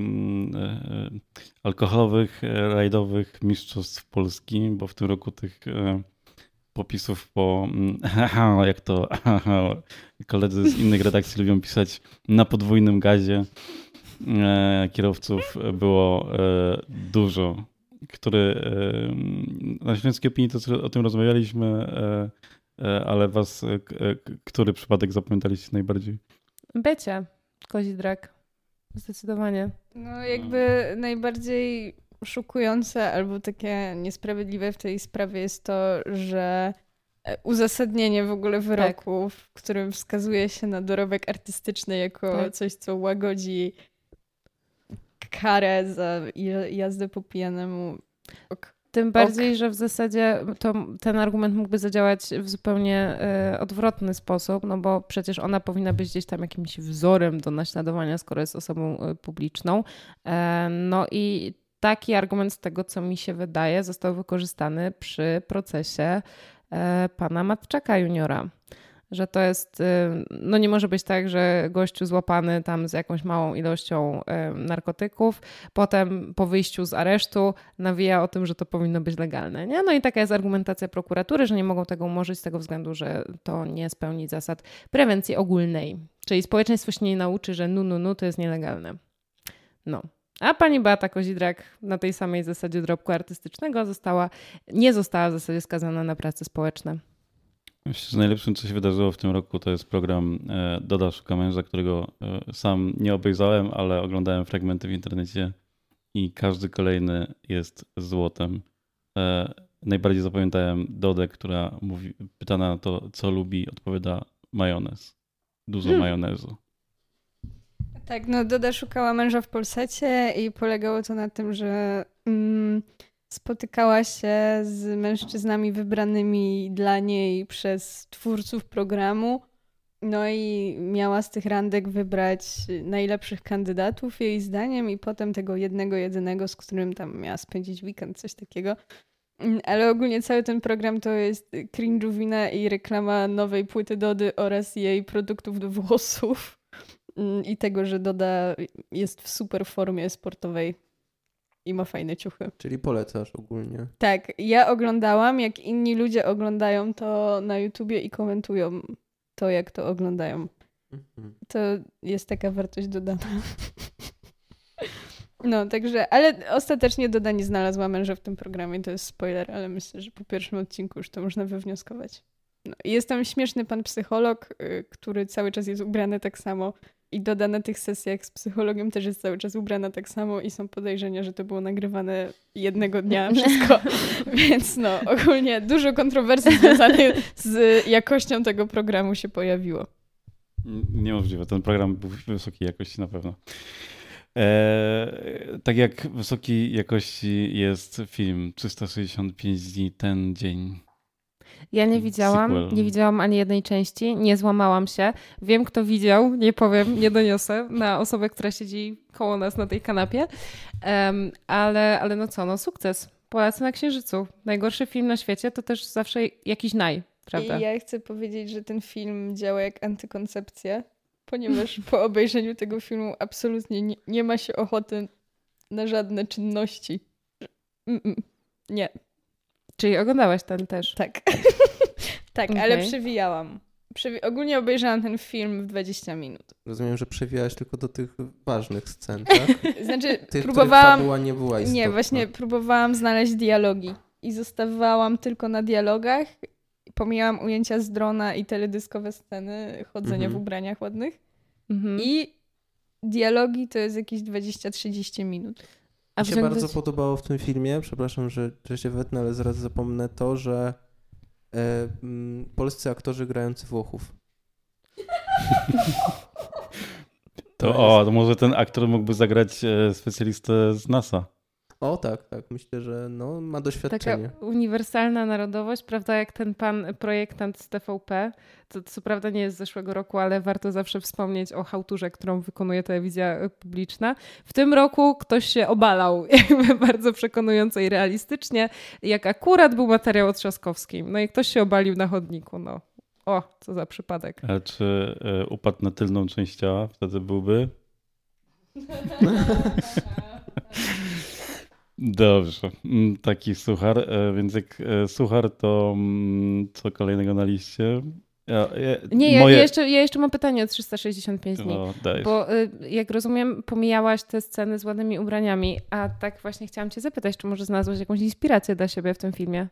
alkoholowych, e, rajdowych mistrzostw Polski, bo w tym roku tych e, popisów po, mm, *laughs* jak to *laughs* koledzy z innych redakcji lubią pisać, na podwójnym gazie kierowców było dużo, który na Śląskiej Opinii to o tym rozmawialiśmy, ale was, który przypadek zapamiętaliście najbardziej? Bycie, kozi drak. Zdecydowanie. No jakby najbardziej szokujące albo takie niesprawiedliwe w tej sprawie jest to, że e, uzasadnienie w ogóle wyroku, w którym wskazuje się na dorobek artystyczny jako Tak. coś, co łagodzi karę za ja- jazdę po pijanemu. Ok. Tym bardziej, że w zasadzie to, ten argument mógłby zadziałać w zupełnie e, odwrotny sposób, no bo przecież ona powinna być gdzieś tam jakimś wzorem do naśladowania, skoro jest osobą e, publiczną. E, no i taki argument z tego, co mi się wydaje, został wykorzystany przy procesie e, pana Matczaka juniora. Że to jest, y, no nie może być tak, że gościu złapany tam z jakąś małą ilością y, narkotyków, potem po wyjściu z aresztu nawija o tym, że to powinno być legalne. Nie? No i taka jest argumentacja prokuratury, że nie mogą tego umorzyć z tego względu, że to nie spełni zasad prewencji ogólnej. Czyli społeczeństwo się nie nauczy, że nu, nu, nu to jest nielegalne. No. A pani Beata Kozidrak na tej samej zasadzie dorobku artystycznego została, nie została w zasadzie skazana na prace społeczne. Myślę, że najlepszym, co się wydarzyło w tym roku, to jest program e, Doda Szuka Męża, którego e, sam nie obejrzałem, ale oglądałem fragmenty w internecie i każdy kolejny jest złotem. E, Najbardziej zapamiętałem Dodę, która mówi, pytana na to, co lubi, odpowiada majonez. Dużo Hmm. majonezu. Tak, no Doda szukała męża w Polsecie i polegało to na tym, że mm, spotykała się z mężczyznami wybranymi dla niej przez twórców programu. No i miała z tych randek wybrać najlepszych kandydatów jej zdaniem i potem tego jednego, jedynego, z którym tam miała spędzić weekend, coś takiego. Mm, Ale ogólnie cały ten program to jest cringe'owina i reklama nowej płyty Dody oraz jej produktów do włosów mm, i tego, że Doda jest w super formie sportowej i ma fajne ciuchy. Czyli polecasz ogólnie. Tak, ja oglądałam, jak inni ludzie oglądają to na YouTubie i komentują to, jak to oglądają. Mhm. To jest taka wartość dodana. *laughs* No, także, ale ostatecznie Doda nie znalazła męża w tym programie, to jest spoiler, ale myślę, że po pierwszym odcinku już to można wywnioskować. No, jest tam śmieszny pan psycholog, y, który cały czas jest ubrany tak samo I Doda na tych sesjach z psychologiem też jest cały czas ubrana tak samo i są podejrzenia, że to było nagrywane jednego dnia *laughs* wszystko. Więc no, ogólnie dużo kontrowersji związanych z jakością tego programu się pojawiło. Niemożliwe. Ten program był wysokiej jakości na pewno. Eee, tak jak wysokiej jakości jest film 365 dni, ten dzień. Ja nie widziałam, Sequel. nie widziałam ani jednej części, nie złamałam się. Wiem, kto widział, nie powiem, nie doniosę na osobę, która siedzi koło nas na tej kanapie. Um, ale, ale no co, no sukces. Polacy na Księżycu. Najgorszy film na świecie to też zawsze jakiś naj, prawda? I ja chcę powiedzieć, że ten film działa jak antykoncepcja, ponieważ po *laughs* obejrzeniu tego filmu absolutnie nie, nie ma się ochoty na żadne czynności. Mm -mm. Nie. Czyli oglądałaś ten też? Tak. *laughs* tak, okay. ale przewijałam. Przewi ogólnie obejrzałam ten film w 20 minut. Rozumiem, że przewijałaś tylko do tych ważnych scen, tak? *laughs* znaczy, tych, próbowałam. nie była istotna. Nie, właśnie próbowałam znaleźć dialogi i zostawałam tylko na dialogach. Pomijałam ujęcia z drona i teledyskowe sceny chodzenia mhm. w ubraniach ładnych. Mhm. I dialogi to jest jakieś 20-30 minut. A Mi się bardzo podobało w tym filmie, przepraszam, że, że się wetnę, ale zaraz zapomnę to, że e, m, mm, polscy aktorzy grający Włochów. To, o, to może ten aktor mógłby zagrać e, specjalistę z NASA. O tak, tak. Myślę, że no, ma doświadczenie. Taka uniwersalna narodowość, prawda, jak ten pan projektant z TVP. To co prawda nie jest z zeszłego roku, ale warto zawsze wspomnieć o hałturze, którą wykonuje telewizja publiczna. W tym roku ktoś się obalał *laughs* jakby bardzo przekonująco i realistycznie, jak akurat był materiał o Trzaskowskim. No i ktoś się obalił na chodniku, no. O, co za przypadek. A czy y, upadł na tylną część ciała? Wtedy byłby? *laughs* Dobrze, mm, taki suchar, e, więc jak e, suchar, to mm, co kolejnego na liście? Ja, ja, nie, moje... ja, jeszcze, ja jeszcze mam pytanie o 365 dni. No, bo y, jak rozumiem, pomijałaś te sceny z ładnymi ubraniami, a tak właśnie chciałam cię zapytać, czy może znalazłaś jakąś inspirację dla siebie w tym filmie?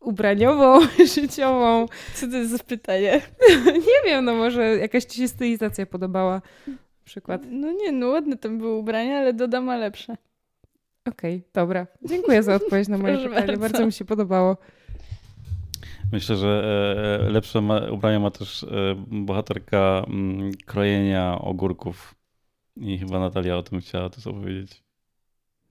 Ubraniową, *laughs* życiową. Co to jest za pytanie? *laughs* nie wiem, no może jakaś ci się stylizacja podobała. Przykład. No nie, no ładne tam były ubrania, ale dodam ma lepsze. Okej, okay, dobra. Dziękuję za odpowiedź na moje pytanie. Bardzo. bardzo mi się podobało. Myślę, że e, e, lepsze ubrania ma też e, bohaterka mm, krojenia ogórków. I chyba Natalia o tym chciała też opowiedzieć.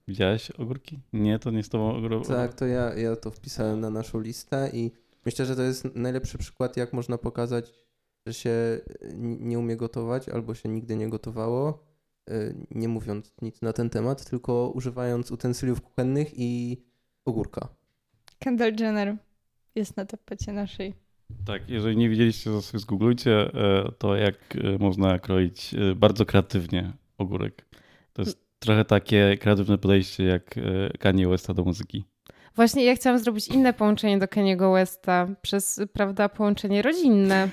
Widziałeś ogórki? Nie, to nie z tobą ogórki. Tak, to ja, ja to wpisałem na naszą listę i myślę, że to jest najlepszy przykład, jak można pokazać, że się nie umie gotować albo się nigdy nie gotowało nie mówiąc nic na ten temat, tylko używając utensyliów kuchennych i ogórka. Kendall Jenner jest na tapecie naszej. Tak, jeżeli nie widzieliście, to sobie zgooglujcie e, to, jak e, można kroić e, bardzo kreatywnie ogórek. To jest trochę takie kreatywne podejście jak Kanye Westa do muzyki. Właśnie ja chciałam zrobić inne połączenie do Kaniego Westa przez, prawda, połączenie rodzinne.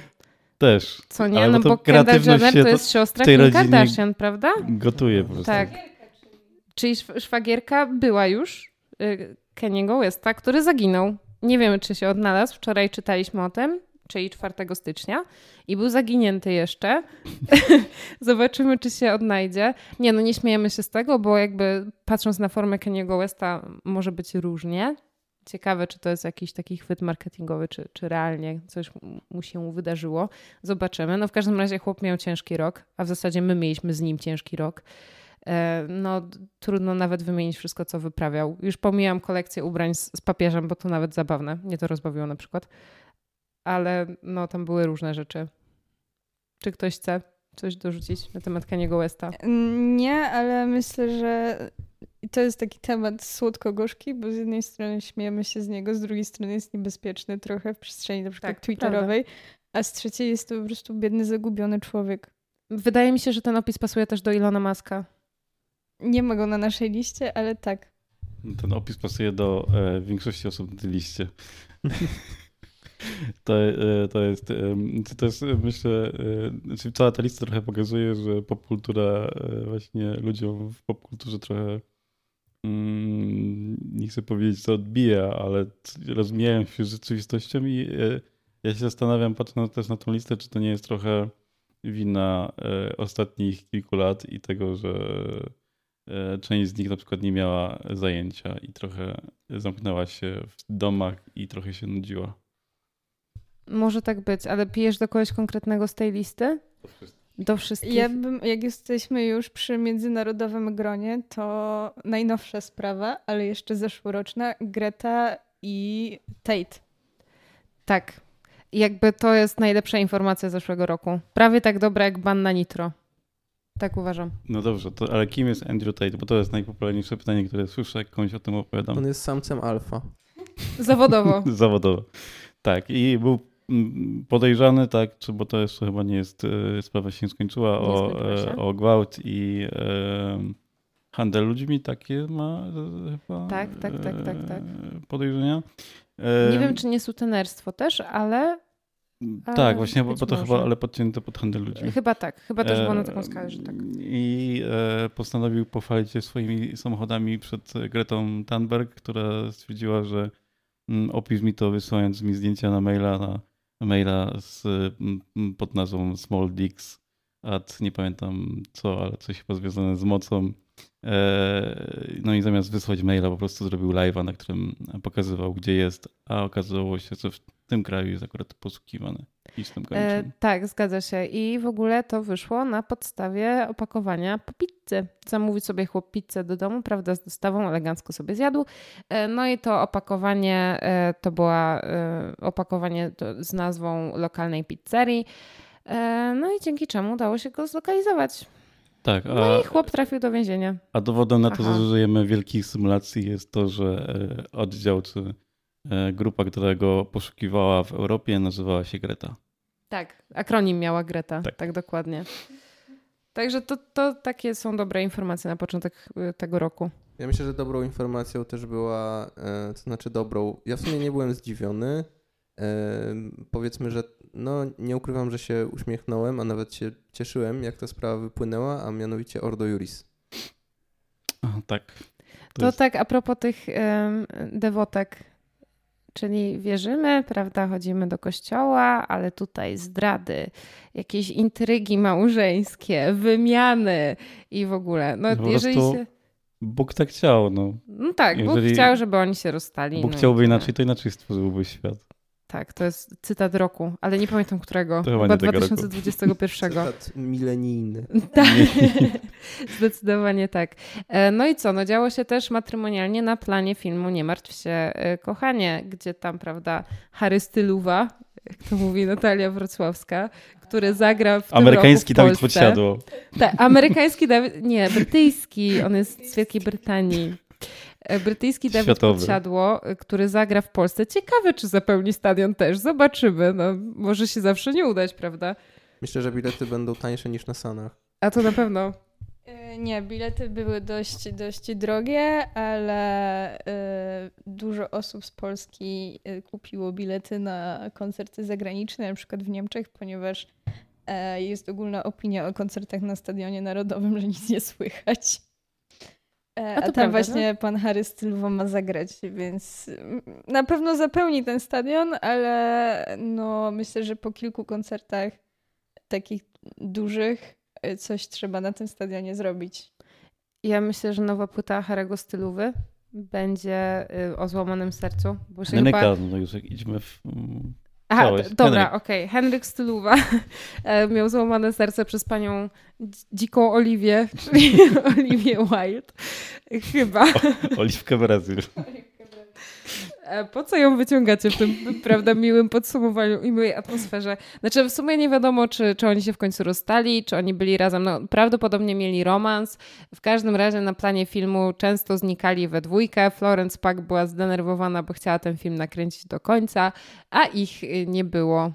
Też. Co nie? no bo Kendall Jenner to jest siostra Kim Kardashian, prawda? Gotuje po prostu. Tak. Czyli szwagierka była już y, Keniego Westa, który zaginął. Nie wiemy, czy się odnalazł. Wczoraj czytaliśmy o tym, czyli 4 stycznia i był zaginięty jeszcze. *laughs* Zobaczymy, czy się odnajdzie. Nie, no nie śmiejemy się z tego, bo jakby patrząc na formę Keniego Westa może być różnie. Ciekawe, czy to jest jakiś taki chwyt marketingowy, czy, czy realnie coś mu się wydarzyło. Zobaczymy. No w każdym razie chłop miał ciężki rok, a w zasadzie my mieliśmy z nim ciężki rok. E, no trudno nawet wymienić wszystko, co wyprawiał. Już pomijam kolekcję ubrań z, z papieżem, bo to nawet zabawne. Mnie to rozbawiło na przykład. Ale no tam były różne rzeczy. Czy ktoś chce coś dorzucić na temat Kaniego Westa? Nie, ale myślę, że i to jest taki temat słodko-gorzki, bo z jednej strony śmiejemy się z niego, z drugiej strony jest niebezpieczny trochę w przestrzeni na przykład tak, twitterowej, prawda. a z trzeciej jest to po prostu biedny, zagubiony człowiek. Wydaje mi się, że ten opis pasuje też do Ilona Maska. Nie ma go na naszej liście, ale tak. Ten opis pasuje do e, większości osób na tej liście. *laughs* To, e, to, jest, to jest, myślę, e, znaczy cała ta lista trochę pokazuje, że popkultura e, właśnie ludziom w popkulturze trochę nie chcę powiedzieć, co odbija, ale rozmijają się z rzeczywistością i ja się zastanawiam, patrząc też na tą listę, czy to nie jest trochę wina e, ostatnich kilku lat i tego, że e, część z nich na przykład nie miała zajęcia i trochę zamknęła się w domach i trochę się nudziła. Może tak być, ale pijesz do kogoś konkretnego z tej listy? Do wszystkich? Ja bym, jak jesteśmy już przy międzynarodowym gronie, to najnowsza sprawa, ale jeszcze zeszłoroczna, Greta i Tate. Tak. Jakby to jest najlepsza informacja zeszłego roku. Prawie tak dobra jak ban na nitro. Tak uważam. No dobrze, to, ale kim jest Andrew Tate? Bo to jest najpopularniejsze pytanie, które słyszę, jak komuś o tym opowiadam. On jest samcem alfa. Zawodowo. *laughs* Zawodowo. Tak, i był podejrzany, tak, czy, bo to jeszcze chyba nie jest, e, sprawa się nie skończyła, Nie o, skończyła się. e, o gwałt i e, handel ludźmi, takie ma e, chyba Tak, tak, tak, tak, tak. e, podejrzenia. E, Nie wiem, czy nie sutenerstwo też, ale ale Tak, właśnie, bo, to może. chyba, ale podcięte pod handel ludźmi. chyba tak. Chyba też było na E, taką skalę, że tak. I e, postanowił pochwalić się swoimi samochodami przed Gretą Thunberg, która stwierdziła, że opisz mi to wysyłając mi zdjęcia na maila, na maila z, pod nazwą Small Dicks at nie pamiętam co, ale coś chyba związane z mocą. E, no i zamiast wysłać maila po prostu zrobił live'a, na którym pokazywał gdzie jest, a okazało się, że tym kraju jest akurat posługiwany listem E, granicznym. tak, zgadza się. I w ogóle to wyszło na podstawie opakowania po pizzy. Zamówił sobie chłop pizzę do domu, prawda, z dostawą, elegancko sobie zjadł. E, no i to opakowanie e, to była e, opakowanie to z nazwą lokalnej pizzerii. E, no i dzięki czemu udało się go zlokalizować. Tak, a, No i chłop trafił do więzienia. A dowodem na to, Aha. że żyjemy wielkich symulacji jest to, że e, oddział czy e, grupa, która go poszukiwała w Europie nazywała się Greta. Tak, akronim miała Greta, tak, Tak. dokładnie. Także to, to takie są dobre informacje na początek y, tego roku. Ja myślę, że dobrą informacją też była, e, to znaczy dobrą, ja w sumie nie byłem zdziwiony. E, powiedzmy, że no nie ukrywam, że się uśmiechnąłem, a nawet się cieszyłem, jak ta sprawa wypłynęła, a mianowicie Ordo Juris. A, tak. To To jest- tak a propos tych em, dewotek, czyli wierzymy, prawda, chodzimy do kościoła, ale tutaj zdrady, jakieś intrygi małżeńskie, wymiany i w ogóle. No, No jeżeli się... Bóg tak chciał, no. No tak, Bóg jeżeli chciał, żeby oni się rozstali. Bóg no chciałby inaczej, to inaczej stworzyłby świat. Tak, to jest cytat roku, ale nie pamiętam którego. To chyba chyba nie tego roku. 2021. Cytat milenijny. *laughs* Tak, *laughs* zdecydowanie tak. E, No i co, no działo się też matrymonialnie na planie filmu Nie martw się, e, kochanie, gdzie tam, prawda, Harry Styluwa, jak to mówi Natalia Wrocławska, który zagra w tym Amerykański roku w Dawid. Podsiadło. Tak, amerykański Dawid, nie, brytyjski, on jest z Wielkiej Brytanii. E, Brytyjski Dawid Światowy. Podsiadło, e, który zagra w Polsce. Ciekawe, czy zapełni stadion też. Zobaczymy. No, może się zawsze nie udać, prawda? Myślę, że bilety będą tańsze niż na Sanach. A to na pewno. E, Nie, bilety były dość, dość drogie, ale dużo osób z Polski kupiło bilety na koncerty zagraniczne, na przykład w Niemczech, ponieważ jest ogólna opinia o koncertach na Stadionie Narodowym, że nic nie słychać. E, A tam prawda, właśnie pan Harry Stylowo ma zagrać, więc mm, na pewno zapełni ten stadion, ale no, myślę, że po kilku koncertach takich dużych e, coś trzeba na tym stadionie zrobić. Ja myślę, że nowa płyta Harego Styluwy będzie y, o złamanym sercu. Bo się Henryka, chyba... no już jak idźmy w... Aha, dobra, okej. Henryk Styluwa *laughs* e, miał złamane serce przez panią dz- dziką Oliwię, czyli *laughs* Oliwię Wilde. Chyba. Oliwkę Brazyl. *laughs* Po co ją wyciągacie w tym, prawda, miłym podsumowaniu i miłej atmosferze? Znaczy, w sumie nie wiadomo, czy, czy oni się w końcu rozstali, czy oni byli razem. No, prawdopodobnie mieli romans. W każdym razie na planie filmu często znikali we dwójkę. Florence Pak była zdenerwowana, bo chciała ten film nakręcić do końca, a ich y, nie było.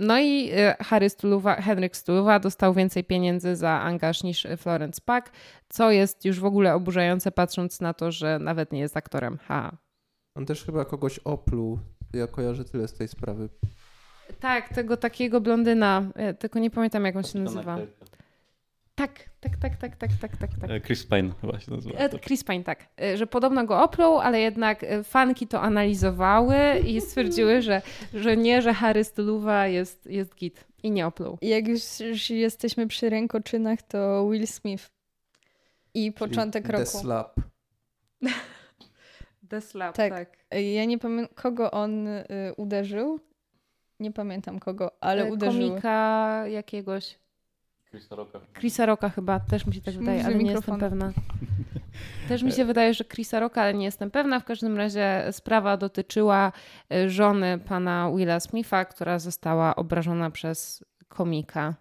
No i y, Harry Stuluwa, Henryk Stuluwa dostał więcej pieniędzy za angaż niż Florence Pak, co jest już w ogóle oburzające, patrząc na to, że nawet nie jest aktorem. Ha. On też chyba kogoś opluł. Ja kojarzę tyle z tej sprawy. Tak, tego takiego blondyna, tylko nie pamiętam jak on się nazywa. Tak, tak, tak, tak, tak, tak, tak, tak. E, Chris Pine chyba się nazywa. E, Chris Pine, tak. E, Że podobno go opluł, ale jednak fanki to analizowały i stwierdziły, że, że nie, że Harry Styluwa jest, jest git. I nie opluł. Jak już, już jesteśmy przy rękoczynach, to Will Smith. I początek The roku. Slap. *laughs* The slap, Tak. tak. Ja nie pamiętam, kogo on y, uderzył. Nie pamiętam kogo, ale E, uderzył. Komika jakiegoś. Chrisa Rocka. Chrisa Rocka chyba, też mi się tak wydaje, ale nie jestem pewna. *laughs* Też mi się wydaje, że Chrisa Rocka, ale nie jestem pewna. W każdym razie sprawa dotyczyła e, żony pana Willa Smitha, która została obrażona przez komika.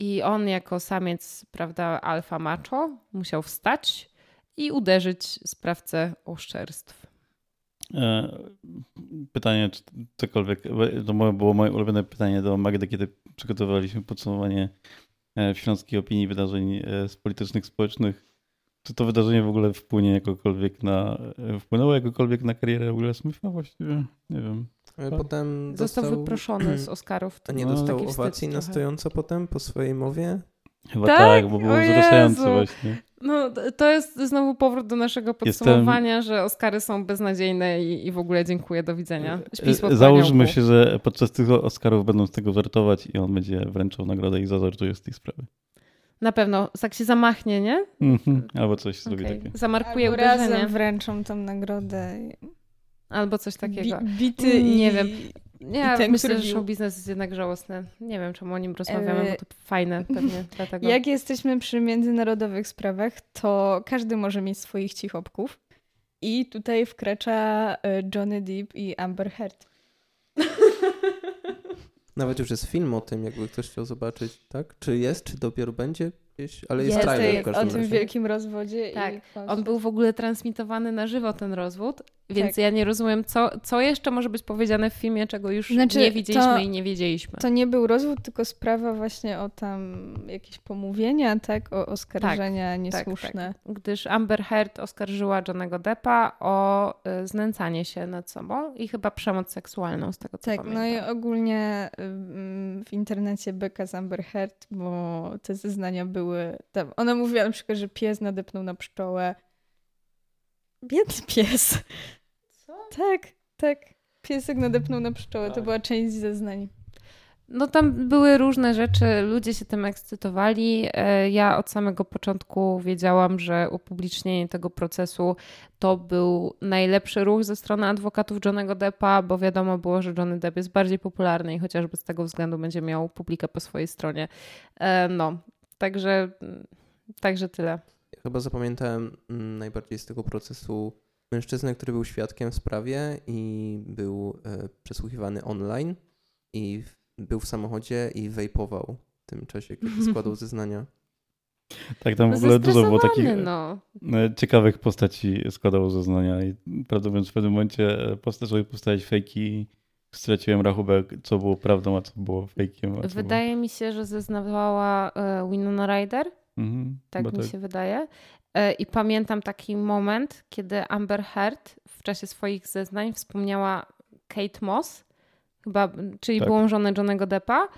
I on jako samiec, prawda, alfa macho musiał wstać i uderzyć sprawcę oszczerstw. E, Pytanie, czy cokolwiek, to moje- było moje ulubione pytanie do Magdy, kiedy przygotowywaliśmy podsumowanie e, śląskiej opinii wydarzeń e, z politycznych, społecznych. Czy to wydarzenie w ogóle wpłynie jakokolwiek na, wpłynęło jakokolwiek na karierę Willa Smitha właściwie? Nie wiem. No. Potem Został dostał... wyproszony z Oscarów. *clears throat* A nie No, dostał owacji na stojąco potem po swojej mowie? Chyba Tak? tak, bo było wzruszające właśnie. No, to jest znowu powrót do naszego podsumowania, że Oscary są beznadziejne i, i w ogóle dziękuję, do widzenia. E, Załóżmy się, że podczas tych Oscarów będą z tego żartować i on będzie wręczał nagrodę i zażartuje z tej sprawy. Na pewno, tak się zamachnie, nie? Mhm. Albo coś zrobi Okej. takiego. Zamarkuje Albo uderzenie. razem wręczą tą nagrodę. Albo coś takiego. Bi- bity i... Nie wiem. Ja ten, myślę, że show biznes jest jednak żałosny. Nie wiem, czemu o nim rozmawiamy, E, bo to fajne pewnie *laughs* dlatego. Jak jesteśmy przy międzynarodowych sprawach, to każdy może mieć swoich cichopków. I tutaj wkracza e, Johnny Depp i Amber Heard. *laughs* Nawet już jest film o tym, jakby ktoś chciał zobaczyć, tak? Czy jest, czy dopiero będzie gdzieś? Ale jest, Jest, trailer w jest. o każdym tym razie. wielkim rozwodzie. Tak, i On był w ogóle transmitowany na żywo, ten rozwód, więc Tak. ja nie rozumiem, co, co jeszcze może być powiedziane w filmie, czego już Znaczy, nie widzieliśmy to- i nie wiedzieliśmy. To nie był rozwód, tylko sprawa właśnie o tam jakieś pomówienia, tak? O oskarżenia niesłuszne. Tak, gdyż Amber Heard oskarżyła Johnego Deppa o y, znęcanie się nad sobą i chyba przemoc seksualną, z tego co Tak, pamiętam. no i ogólnie ym, w internecie beka z Amber Heard, bo te zeznania były... Tam, ona mówiła na przykład, że pies nadepnął na pszczołę. Biedny pies. Co? Tak, tak. Piesek nadepnął na pszczołę, to była część zeznań. No tam były różne rzeczy, ludzie się tym ekscytowali. E, Ja od samego początku wiedziałam, że upublicznienie tego procesu to był najlepszy ruch ze strony adwokatów Johnego Deppa, bo wiadomo było, że Johnny Depp jest bardziej popularny i chociażby z tego względu będzie miał publikę po swojej stronie. E, No, także, także tyle. Ja chyba zapamiętałem mm, najbardziej z tego procesu mężczyznę, który był świadkiem w sprawie i był e, przesłuchiwany online i był w samochodzie i wejpował w tym czasie, kiedy *laughs* składał zeznania. Tak, tam w ogóle dużo było takich Zestresowany, no. e, ciekawych postaci składało zeznania i prawdę mówiąc w pewnym momencie e, posta- zaczęły powstawać fejki straciłem rachubę, co było prawdą, a co było fejkiem. Co Wydaje mi się, że zeznawała e, Winona Ryder. Było... Mhm, Tak mi się wydaje. E, I pamiętam taki moment, kiedy Amber Heard w czasie swoich zeznań wspomniała Kate Moss, chyba, czyli Tak. byłą żonę Johnego Deppa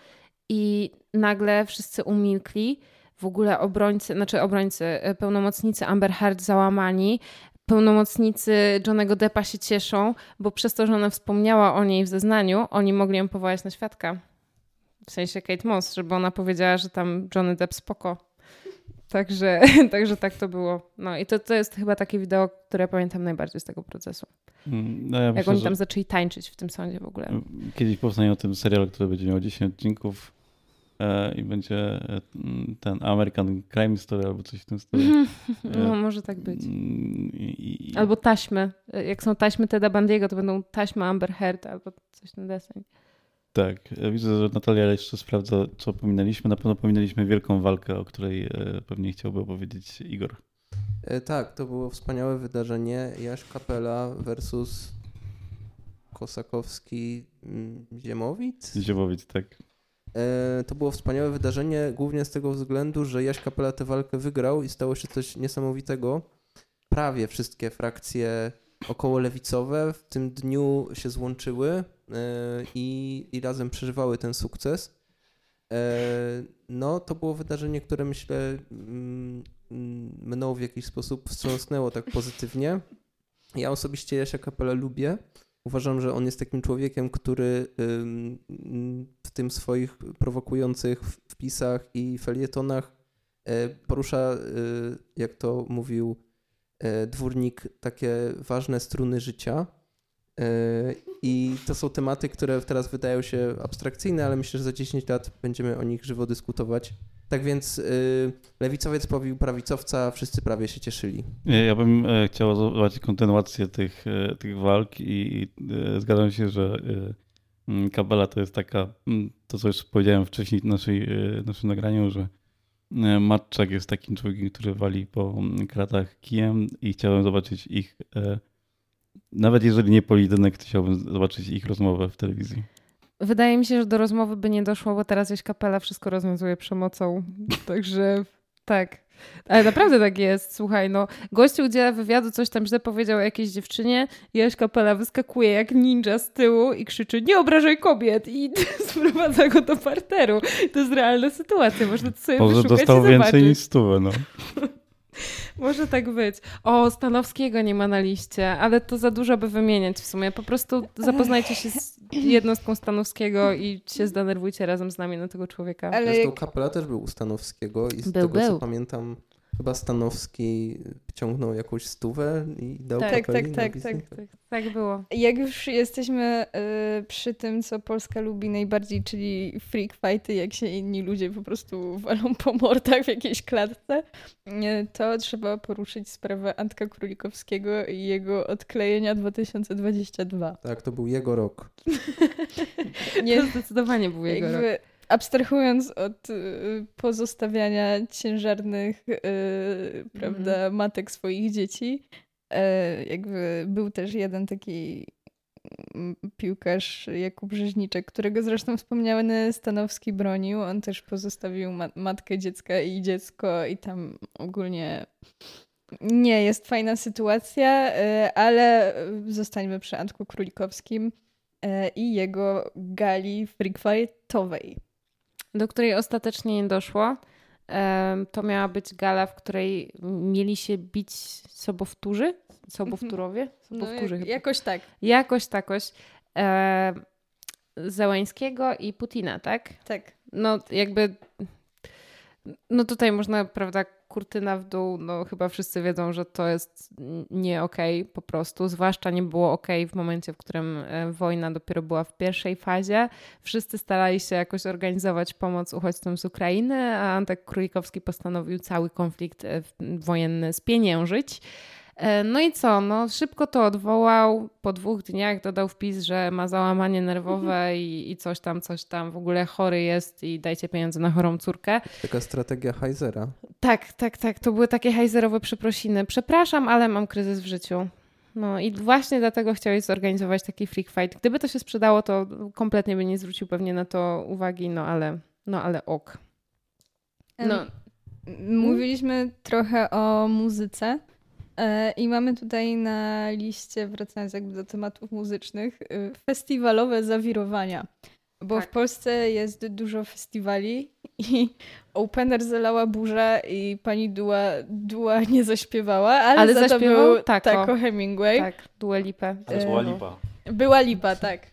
i nagle wszyscy umilkli. W ogóle obrońcy, znaczy obrońcy, e, pełnomocnicy Amber Heard załamani. Pełnomocnicy Johnego Deppa się cieszą, bo przez to, że ona wspomniała o niej w zeznaniu, oni mogli ją powołać na świadka. W sensie Kate Moss, żeby ona powiedziała, że tam Johnny Depp spoko. Także, *laughs* także tak to było. No i to, to jest chyba takie wideo, które pamiętam najbardziej z tego procesu. Mm, No ja Jak myślę, oni tam zaczęli tańczyć w tym sądzie w ogóle. kiedyś powstanie o tym serial, który będzie miał 10 odcinków i będzie e, mm, ten American Crime Story albo coś w tym stylu. No może tak być. Mm, I, i, Albo taśmy. Jak są taśmy Teda Bandiego, to będą taśmy Amber Heard albo coś na deseń. Tak, e, widzę, że Natalia jeszcze sprawdza, co pominęliśmy. Na pewno pominęliśmy wielką walkę, o której e, pewnie chciałby opowiedzieć Igor. E, tak, to było wspaniałe wydarzenie. Jaś Kapela versus Kosakowski mm, Ziemowit. Ziemowic, tak. E, To było wspaniałe wydarzenie, głównie z tego względu, że Jaś Kapela tę walkę wygrał i stało się coś niesamowitego. Prawie wszystkie frakcje okołolewicowe w tym dniu się złączyły e, i, i razem przeżywały ten sukces. E, No, to było wydarzenie, które myślę mm, mną w jakiś sposób wstrząsnęło tak pozytywnie. Ja osobiście Jasia Kapelę lubię. Uważam, że on jest takim człowiekiem, który w tym swoich prowokujących wpisach i felietonach e, porusza, e, jak to mówił e, dwórnik, takie ważne struny życia. I to są tematy, które teraz wydają się abstrakcyjne, ale myślę, że za 10 lat będziemy o nich żywo dyskutować. Tak więc y, lewicowiec powił prawicowca, wszyscy prawie się cieszyli. Ja bym e, chciał zobaczyć kontynuację tych, e, tych walk i, i e, zgadzam się, że Kabela to jest taka, to co już powiedziałem wcześniej w naszej, naszym nagraniu, że Matczak jest takim człowiekiem, który wali po kratach kijem i chciałem zobaczyć ich, nawet jeżeli nie pojedynek, to chciałbym zobaczyć ich rozmowę w telewizji. Wydaje mi się, że do rozmowy by nie doszło, bo teraz Jaś Kapela wszystko rozwiązuje przemocą. *laughs* Także tak. Ale naprawdę tak jest. Słuchaj, no, gościu udziela wywiadu, coś tam źle powiedział o jakiejś dziewczynie. Jaś Kapela wyskakuje jak ninja z tyłu i krzyczy: Nie obrażaj kobiet! I *laughs* sprowadza go do parteru. To jest realna sytuacja. Można to sobie Może dostał więcej niż stówę, no. *laughs* Może tak być. O, Stanowskiego nie ma na liście, ale to za dużo by wymieniać w sumie. Po prostu zapoznajcie się z jednostką Stanowskiego i się zdenerwujcie razem z nami na tego człowieka. Ale Zresztą jak... Kapela też był u Stanowskiego i z był, tego był. co pamiętam chyba Stanowski ciągnął jakąś stówę i dał tak, tak, tak, tak, tak, tak, tak było. Jak już jesteśmy y, przy tym, co Polska lubi najbardziej, czyli freak fighty, jak się inni ludzie po prostu walą po mordach w jakiejś klatce, y, to trzeba poruszyć sprawę Antka Królikowskiego i jego odklejenia 2022. Tak, to był jego rok. *laughs* Nie, to zdecydowanie był jego rok abstrahując od y, pozostawiania ciężarnych, y, prawda, mm. matek swoich dzieci, y, jakby był też jeden taki mm, piłkarz Jakub Rzeźniczek, którego zresztą wspomniany Stanowski bronił. On też pozostawił ma matkę dziecka i dziecko i tam ogólnie nie jest fajna sytuacja, ale zostańmy przy Antku Królikowskim i jego gali freakfightowej do której ostatecznie nie doszło. To miała być gala, w której mieli się bić sobowtórzy, sobowtórowie? Mhm. Sobowtórzy no, jak, jakoś tak. Jakoś takoś. E, Zełańskiego i Putina, tak? Tak. No jakby no tutaj można, prawda, kurtyna w dół, no chyba wszyscy wiedzą, że to jest nie okej okay, po prostu. Zwłaszcza nie było okej okay w momencie, w którym e, wojna dopiero była w pierwszej fazie. Wszyscy starali się jakoś organizować pomoc uchodźcom z Ukrainy, a Antek Królikowski postanowił cały konflikt e, wojenny spieniężyć. E, no i co? No, szybko to odwołał. Po dwóch dniach dodał wpis, że ma załamanie nerwowe i, i coś tam, coś tam. W ogóle chory jest i dajcie pieniądze na chorą córkę. Taka strategia Heizera. Tak, tak, tak. To były takie Heizerowe przeprosiny. Przepraszam, ale mam kryzys w życiu. No i właśnie dlatego chciałeś zorganizować taki freak fight. Gdyby to się sprzedało, to kompletnie by nie zwrócił pewnie na to uwagi, no ale, no ale ok. No. Mówiliśmy trochę o muzyce. E, I mamy tutaj na liście, wracając jakby do tematów muzycznych, y, festiwalowe zawirowania. Bo tak. w Polsce jest dużo festiwali i opener zalała burza i pani Dua, Dua nie zaśpiewała, ale, ale za zaśpiewał był Tako. Tako Hemingway. Tak, Dua Lipa. Była Lipa. Była Lipa, tak.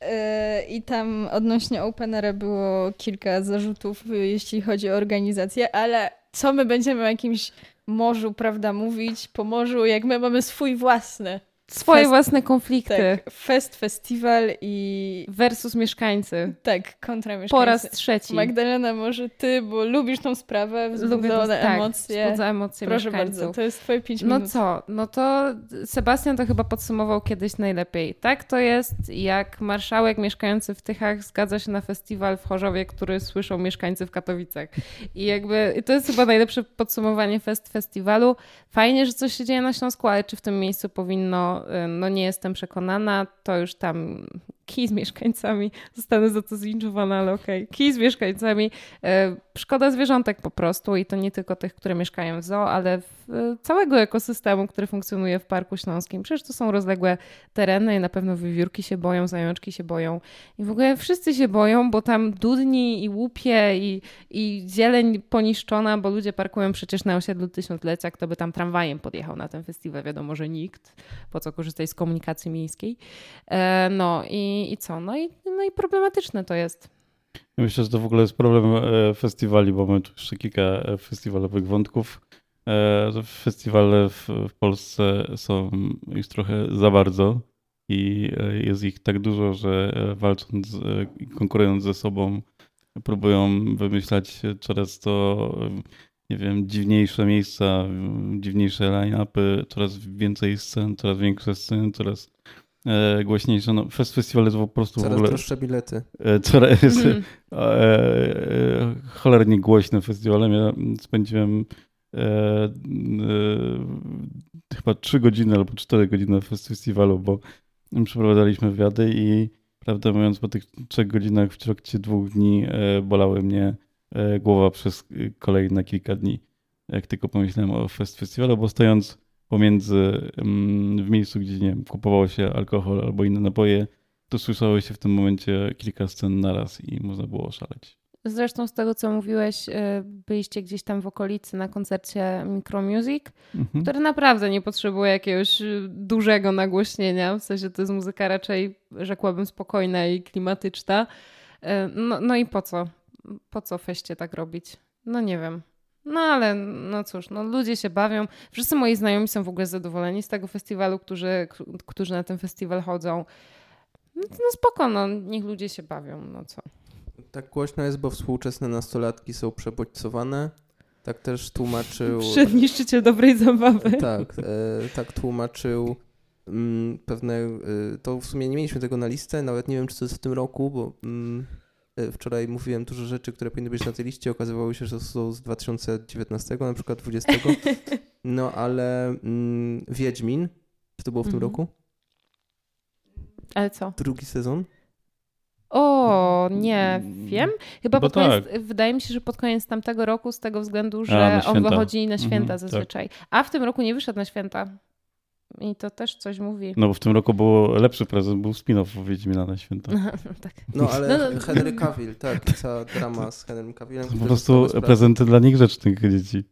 E, I tam odnośnie openera było kilka zarzutów, jeśli chodzi o organizację, ale co my będziemy jakimś morzu, prawda, mówić po morzu, jak my mamy swój własny. Swoje fest, własne konflikty. Tak, fest, festiwal i... Versus mieszkańcy. Tak, kontra mieszkańcy. Po raz trzeci. Magdalena, może ty, bo lubisz tą sprawę, wzbudzone tak, emocje. wzbudza emocje Proszę mieszkańców. bardzo, to jest twoje pięć no minut. No co, no to Sebastian to chyba podsumował kiedyś najlepiej. Tak to jest, jak marszałek mieszkający w Tychach zgadza się na festiwal w Chorzowie, który słyszą mieszkańcy w Katowicach. I jakby to jest chyba najlepsze podsumowanie fest festiwalu. Fajnie, że coś się dzieje na Śląsku, ale czy w tym miejscu powinno no nie jestem przekonana, to już tam kij z mieszkańcami. Zostanę za to zlinczowana, ale okej. Okay. Kij z mieszkańcami. E, szkoda zwierzątek po prostu i to nie tylko tych, które mieszkają w zoo, ale e, całego ekosystemu, który funkcjonuje w Parku Śląskim. Przecież to są rozległe tereny i na pewno wywiórki się boją, zajączki się boją i w ogóle wszyscy się boją, bo tam dudni i łupie i, i zieleń poniszczona, bo ludzie parkują przecież na osiedlu tysiąclecia. Kto by tam tramwajem podjechał na ten festiwal? Wiadomo, że nikt. Po co korzystać z komunikacji miejskiej? E, no i i, co? No i, no i problematyczne to jest. Myślę, że to w ogóle jest problem e, festiwali, bo mamy tu jeszcze kilka e, festiwalowych wątków. E, festiwale w, w Polsce są już trochę za bardzo i jest ich tak dużo, że walcząc i konkurując ze sobą, próbują wymyślać coraz to, nie wiem, dziwniejsze miejsca, dziwniejsze line-upy, coraz więcej scen, coraz większe sceny, coraz e, głośniejsze. No, fest festiwal jest po prostu coraz w ogóle... droższe bilety. E, coraz jest mm. e, e, cholernie głośny festiwalem. Ja spędziłem e, e, chyba 3 godziny albo 4 godziny w festiwalu, bo przeprowadzaliśmy wywiady i prawdę mówiąc po tych trzech godzinach w trakcie dwóch dni e, bolały mnie głowa przez kolejne kilka dni, jak tylko pomyślałem o fest festiwalu, bo stojąc pomiędzy w miejscu, gdzie nie wiem, kupowało się alkohol albo inne napoje, to słyszało się w tym momencie kilka scen naraz i można było oszaleć. Zresztą z tego, co mówiłeś, y, byliście gdzieś tam w okolicy na koncercie Micromusic, mhm. który naprawdę nie potrzebuje jakiegoś y, dużego nagłośnienia. W sensie to jest muzyka raczej, rzekłabym, spokojna i klimatyczna. Y, no, no i po co? Po co feście tak robić? No nie wiem. No ale no cóż, no ludzie się bawią. Wszyscy moi znajomi są w ogóle zadowoleni z tego festiwalu, którzy, którzy na ten festiwal chodzą. No, no spoko, no niech ludzie się bawią, no co. Tak głośno jest, bo współczesne nastolatki są przebodźcowane. Tak też tłumaczył... *laughs* Przedniszczyciel dobrej zabawy. Tak, e, tak tłumaczył mm, pewne... E, to w sumie nie mieliśmy tego na listę, nawet nie wiem, czy to jest w tym roku, bo... Mm, wczoraj mówiłem dużo rzeczy, które powinny być na tej liście. Okazywało się, że są z 2019, na przykład 20. *laughs* No ale mm, Wiedźmin, czy to było w tym mhm. roku? Ale co? Drugi sezon? O, nie wiem. Chyba pod koniec, tak. wydaje mi się, że pod koniec tamtego roku z tego względu, że A, on wychodzi na święta mhm, zazwyczaj. Tak. A w tym roku nie wyszedł na święta. I to też coś mówi. No bo w tym roku był lepszy prezent, był spin-off Wiedźmina na święta. *laughs* No, tak. no ale no, no. Henry Cavill, *laughs* tak, cała drama z Henrym Cavillem. Po prostu prezenty dla niegrzecznych dzieci.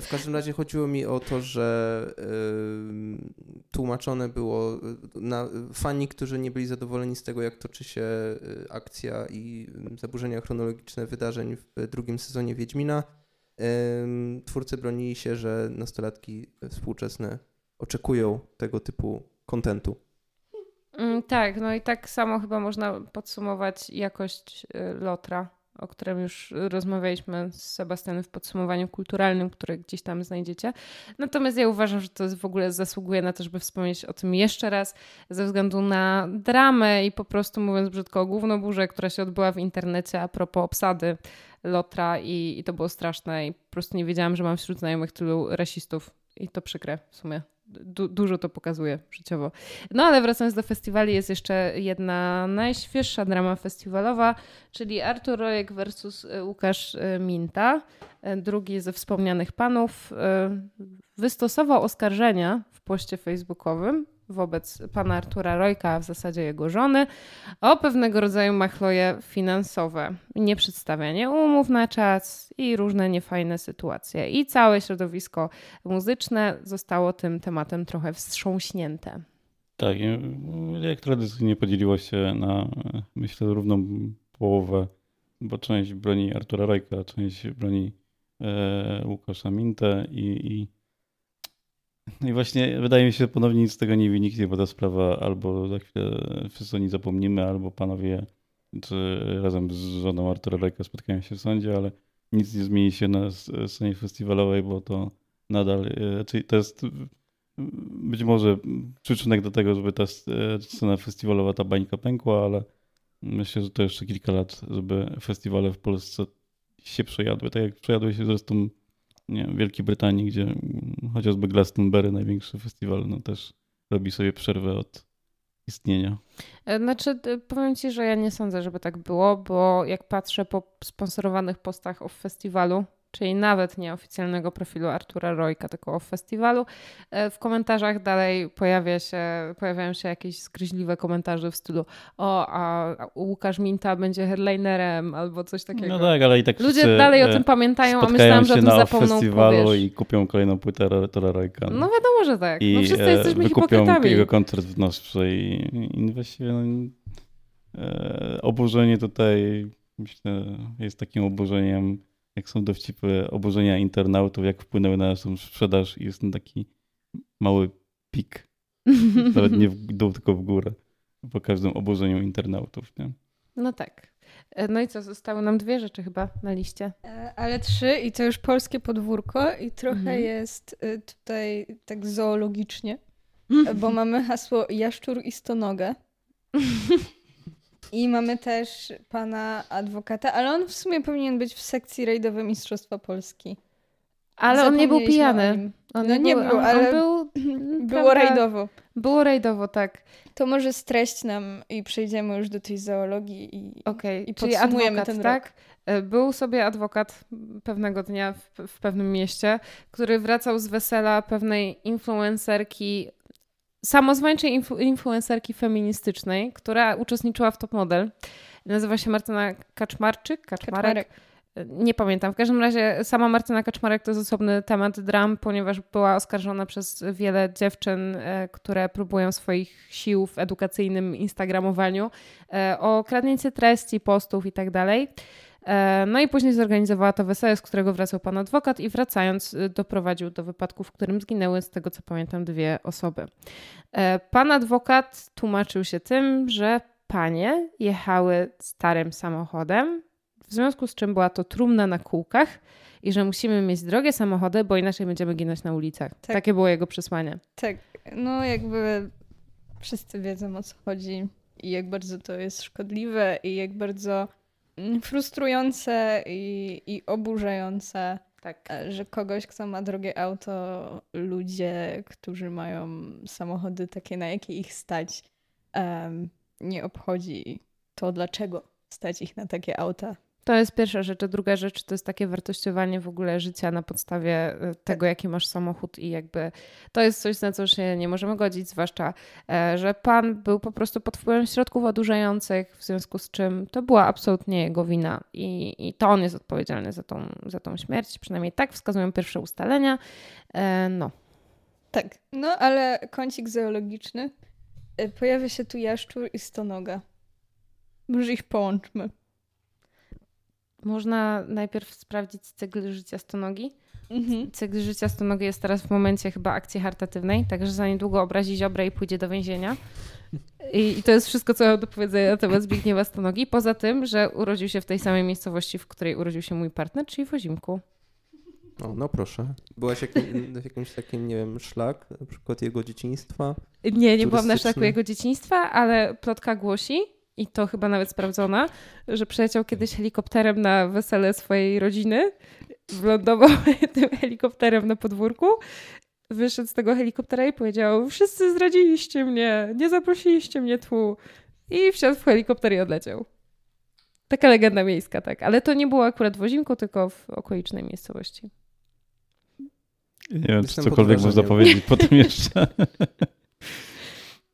W każdym razie chodziło mi o to, że y, tłumaczone było y, na fani, którzy nie byli zadowoleni z tego, jak toczy się y, akcja i zaburzenia chronologiczne wydarzeń w drugim sezonie Wiedźmina. Y, twórcy bronili się, że nastolatki współczesne oczekują tego typu kontentu. Mm, tak, no i tak samo chyba można podsumować jakość y, Lotra, o którym już rozmawialiśmy z Sebastianem w podsumowaniu kulturalnym, które gdzieś tam znajdziecie. Natomiast ja uważam, że to w ogóle zasługuje na to, żeby wspomnieć o tym jeszcze raz, ze względu na dramę i po prostu mówiąc brzydko głównoburzę, która się odbyła w internecie a propos obsady Lotra i, i to było straszne i po prostu nie wiedziałam, że mam wśród znajomych tylu rasistów i to przykre w sumie du dużo to pokazuje życiowo. No ale wracając do festiwali, jest jeszcze jedna najświeższa drama festiwalowa, czyli Artur Rojek versus e, Łukasz e, Minta. E, drugi ze wspomnianych panów wystosował oskarżenia w poście facebookowym wobec pana Artura Rojka, a w zasadzie jego żony, o pewnego rodzaju machloje finansowe, nieprzedstawianie umów na czas i różne niefajne sytuacje. I całe środowisko muzyczne zostało tym tematem trochę wstrząśnięte. Tak, jak tradycyjnie podzieliło się na, myślę, równą połowę, bo część broni Artura Rojka, część broni e, Łukasza i, i i właśnie wydaje mi się, że ponownie nic z tego nie wyniknie, bo ta sprawa albo za chwilę wszyscy o niej zapomnimy, albo panowie czy razem z żoną Artura Rejka spotkają się w sądzie, ale nic nie zmieni się na scenie festiwalowej, bo to nadal, e, czyli to jest być może przyczynek do tego, żeby ta e, scena festiwalowa, ta bańka pękła, ale myślę, że to jeszcze kilka lat, żeby festiwale w Polsce się przejadły. Tak jak przejadły się zresztą nie wiem, Wielkiej Brytanii, gdzie chociażby Glastonbury, największy festiwal, no też robi sobie przerwę od istnienia. E, Znaczy, powiem ci, że ja nie sądzę, żeby tak było, bo jak patrzę po sponsorowanych postach o festiwalu, czyli nawet nie oficjalnego profilu Artura Rojka, tylko o festiwalu, e, w komentarzach dalej pojawia się, pojawiają się jakieś zgryźliwe komentarze w stylu o, a Łukasz Minta będzie headlinerem albo coś takiego. No tak, ale i tak Ludzie dalej o e, tym pamiętają, a myślałam, że o tym zapomną festiwalu powiesz. i kupią kolejną płytę Tora Rojka. No wiadomo, że tak. I no wszyscy e, jesteśmy wykupią hipokrytami. jego koncert w naszej i i właściwie no, e, oburzenie tutaj myślę jest takim oburzeniem, jak są dowcipy oburzenia internautów, jak wpłynęły na naszą sprzedaż i jest ten taki mały pik, *laughs* nawet nie w dół, tylko w górę po każdym oburzeniu internautów. Nie? No tak. E, No i co, zostały nam dwie rzeczy chyba na liście. E, Ale trzy i to już polskie podwórko i trochę Mhm. jest y, tutaj tak zoologicznie, *laughs* bo mamy hasło jaszczur i stonoga. *laughs* I mamy też pana adwokata, ale on w sumie powinien być w sekcji rajdowej Mistrzostwa Polski. Ale on nie był pijany. On No nie był, on, ale on był, *clears throat* Było prawda, rajdowo. Było rajdowo, tak. To może streść nam i przejdziemy już do tej zoologii i Okej, I czyli podsumujemy adwokat, ten tak? E, Był sobie adwokat pewnego dnia w, w pewnym mieście, który wracał z wesela pewnej influencerki, samozwańczej influ- influencerki feministycznej, która uczestniczyła w Top Model. Nazywa się Martyna Kaczmarczyk? Kaczmarek? Kaczmarek. Nie pamiętam. W każdym razie sama Martyna Kaczmarek to jest osobny temat dram, ponieważ była oskarżona przez wiele dziewczyn, e, które próbują swoich sił w edukacyjnym instagramowaniu e, o kradnięcie treści, postów i tak dalej. E, No i później zorganizowała to wesele, z którego wracał pan adwokat i wracając y, doprowadził do wypadku, w którym zginęły, z tego co pamiętam, dwie osoby. E, Pan adwokat tłumaczył się tym, że panie jechały starym samochodem, w związku z czym była to trumna na kółkach i że musimy mieć drogie samochody, bo inaczej będziemy ginąć na ulicach. Tak. Takie było jego przesłanie. Tak, no jakby wszyscy wiedzą o co chodzi i jak bardzo to jest szkodliwe i jak bardzo frustrujące i, i oburzające, Tak. e, że kogoś, kto ma drogie auto, ludzie, którzy mają samochody takie, na jakie ich stać, em, nie obchodzi to, dlaczego stać ich na takie auta. To jest pierwsza rzecz. A druga rzecz to jest takie wartościowanie w ogóle życia na podstawie y, tego, jaki masz samochód i jakby to jest coś, na co się nie możemy godzić, zwłaszcza, e, że pan był po prostu pod wpływem środków odurzających, w związku z czym to była absolutnie jego wina i, i to on jest odpowiedzialny za tą, za tą śmierć. Przynajmniej tak wskazują pierwsze ustalenia. E, No. Tak, no ale kącik zoologiczny. E, Pojawia się tu jaszczur i stonoga. Może ich połączmy. Można najpierw sprawdzić cykl życia stonogi. Mhm. Cykl życia stonogi jest teraz w momencie chyba akcji charytatywnej, także za niedługo obrazi Ziobrę i pójdzie do więzienia. I, I to jest wszystko, co mam do powiedzenia na temat Zbigniewa Stonogi. Poza tym, że urodził się w tej samej miejscowości, w której urodził się mój partner, czyli w Ozimku. O, no proszę. Byłaś jakim, w *laughs* jakimś takim, nie wiem, szlak, na przykład jego dzieciństwa? Nie, nie byłam na szlaku jego dzieciństwa, ale plotka głosi, i to chyba nawet sprawdzona, że przyleciał kiedyś helikopterem na wesele swojej rodziny, wlądował *laughs* tym helikopterem na podwórku, wyszedł z tego helikoptera i powiedział wszyscy zdradziliście mnie, nie zaprosiliście mnie tu. I wsiadł w helikopter i odleciał. Taka legenda miejska, tak. Ale to nie było akurat w Ozimku, tylko w okolicznej miejscowości. Nie wiem, czy Jestem cokolwiek można powiedzieć po tym jeszcze. *laughs*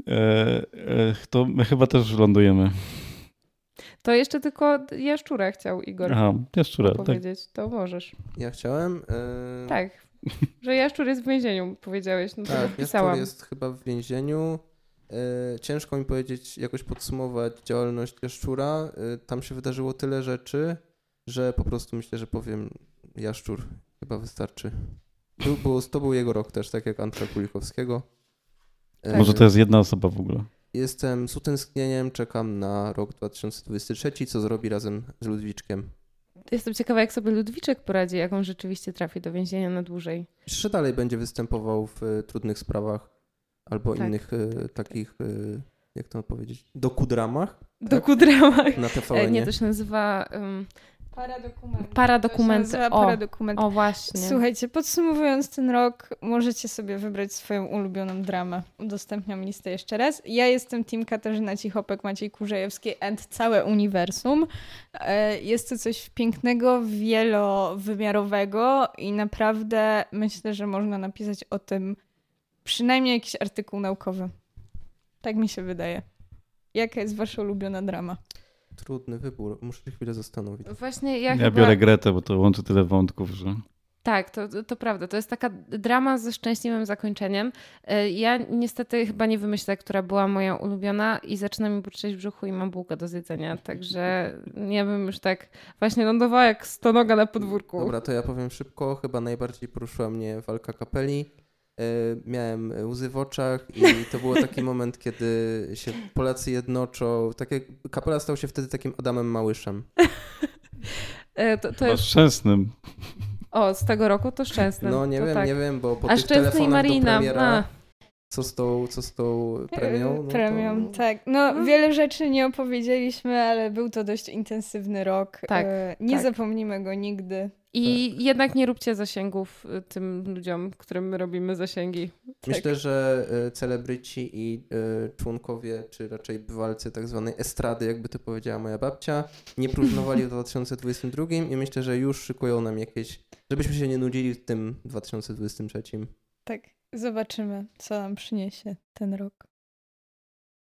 E, e, to my chyba też lądujemy. To jeszcze tylko Jaszczura chciał Igor Aha, jaszczura, tak. powiedzieć. To możesz. Ja chciałem... e, Tak. *laughs* Że Jaszczur jest w więzieniu, powiedziałeś. No to Tak, tak, Jaszczur jest chyba w więzieniu. E, Ciężko mi powiedzieć, jakoś podsumować działalność Jaszczura. E, Tam się wydarzyło tyle rzeczy, że po prostu myślę, że powiem Jaszczur. Chyba wystarczy. Był, było, to był jego rok też, tak jak Antra Kulikowskiego. E, Może to jest jedna osoba w ogóle. Jestem z utęsknieniem, czekam na rok 2023, co zrobi razem z Ludwiczkiem. Jestem ciekawa, jak sobie Ludwiczek poradzi, jak on rzeczywiście trafi do więzienia na dłużej. Czy dalej będzie występował w e, trudnych sprawach albo Tak. innych e, takich, e, jak to powiedzieć, dokudramach Do kudramach. na TVN? Nie, to się nazywa... Um, Paradokumenty. Paradokumenty, o. paradokumenty. O właśnie. Słuchajcie, podsumowując ten rok, możecie sobie wybrać swoją ulubioną dramę. Udostępniam listę jeszcze raz. Ja jestem Team Katarzyna Cichopek, Maciej Kurzejewski and całe uniwersum. E, Jest to coś pięknego, wielowymiarowego i naprawdę myślę, że można napisać o tym przynajmniej jakiś artykuł naukowy. Tak mi się wydaje. Jaka jest wasza ulubiona drama? Trudny wybór, muszę się chwilę zastanowić. Właśnie ja, Ja chyba... biorę Gretę, bo to łączy tyle wątków, że... Tak, to, to, prawda. To jest taka drama ze szczęśliwym zakończeniem. E, Ja niestety chyba nie wymyślę, która była moja ulubiona i zaczyna mi burczeć w brzuchu i mam bułkę do zjedzenia, także ja bym już tak właśnie lądowała jak stonoga na podwórku. Dobra, to ja powiem szybko. Chyba najbardziej poruszyła mnie walka kapeli. E, Miałem łzy w oczach i to był taki *laughs* moment, kiedy się Polacy jednoczą. Tak jak kapela stał się wtedy takim Adamem Małyszem. E, To, to jest, szczęsnym. o, z tego roku to szczęsne. No nie to wiem, tak. nie wiem, bo po A tych szczęsny i telefonach do Marina. premiera, A, co z tą, co z tą premią? No to- Premią, tak. No, No. wiele rzeczy nie opowiedzieliśmy, ale był to dość intensywny rok. Tak, E, Nie tak. zapomnimy go nigdy. I jednak nie róbcie zasięgów y, tym ludziom, którym my robimy zasięgi. Myślę, że e, celebryci i e, członkowie, czy raczej bywalcy tak zwanej estrady, jakby to powiedziała moja babcia, nie próżnowali w *laughs* 2022 i myślę, że już szykują nam jakieś, żebyśmy się nie nudzili w tym 2023. Tak, zobaczymy, co nam przyniesie ten rok.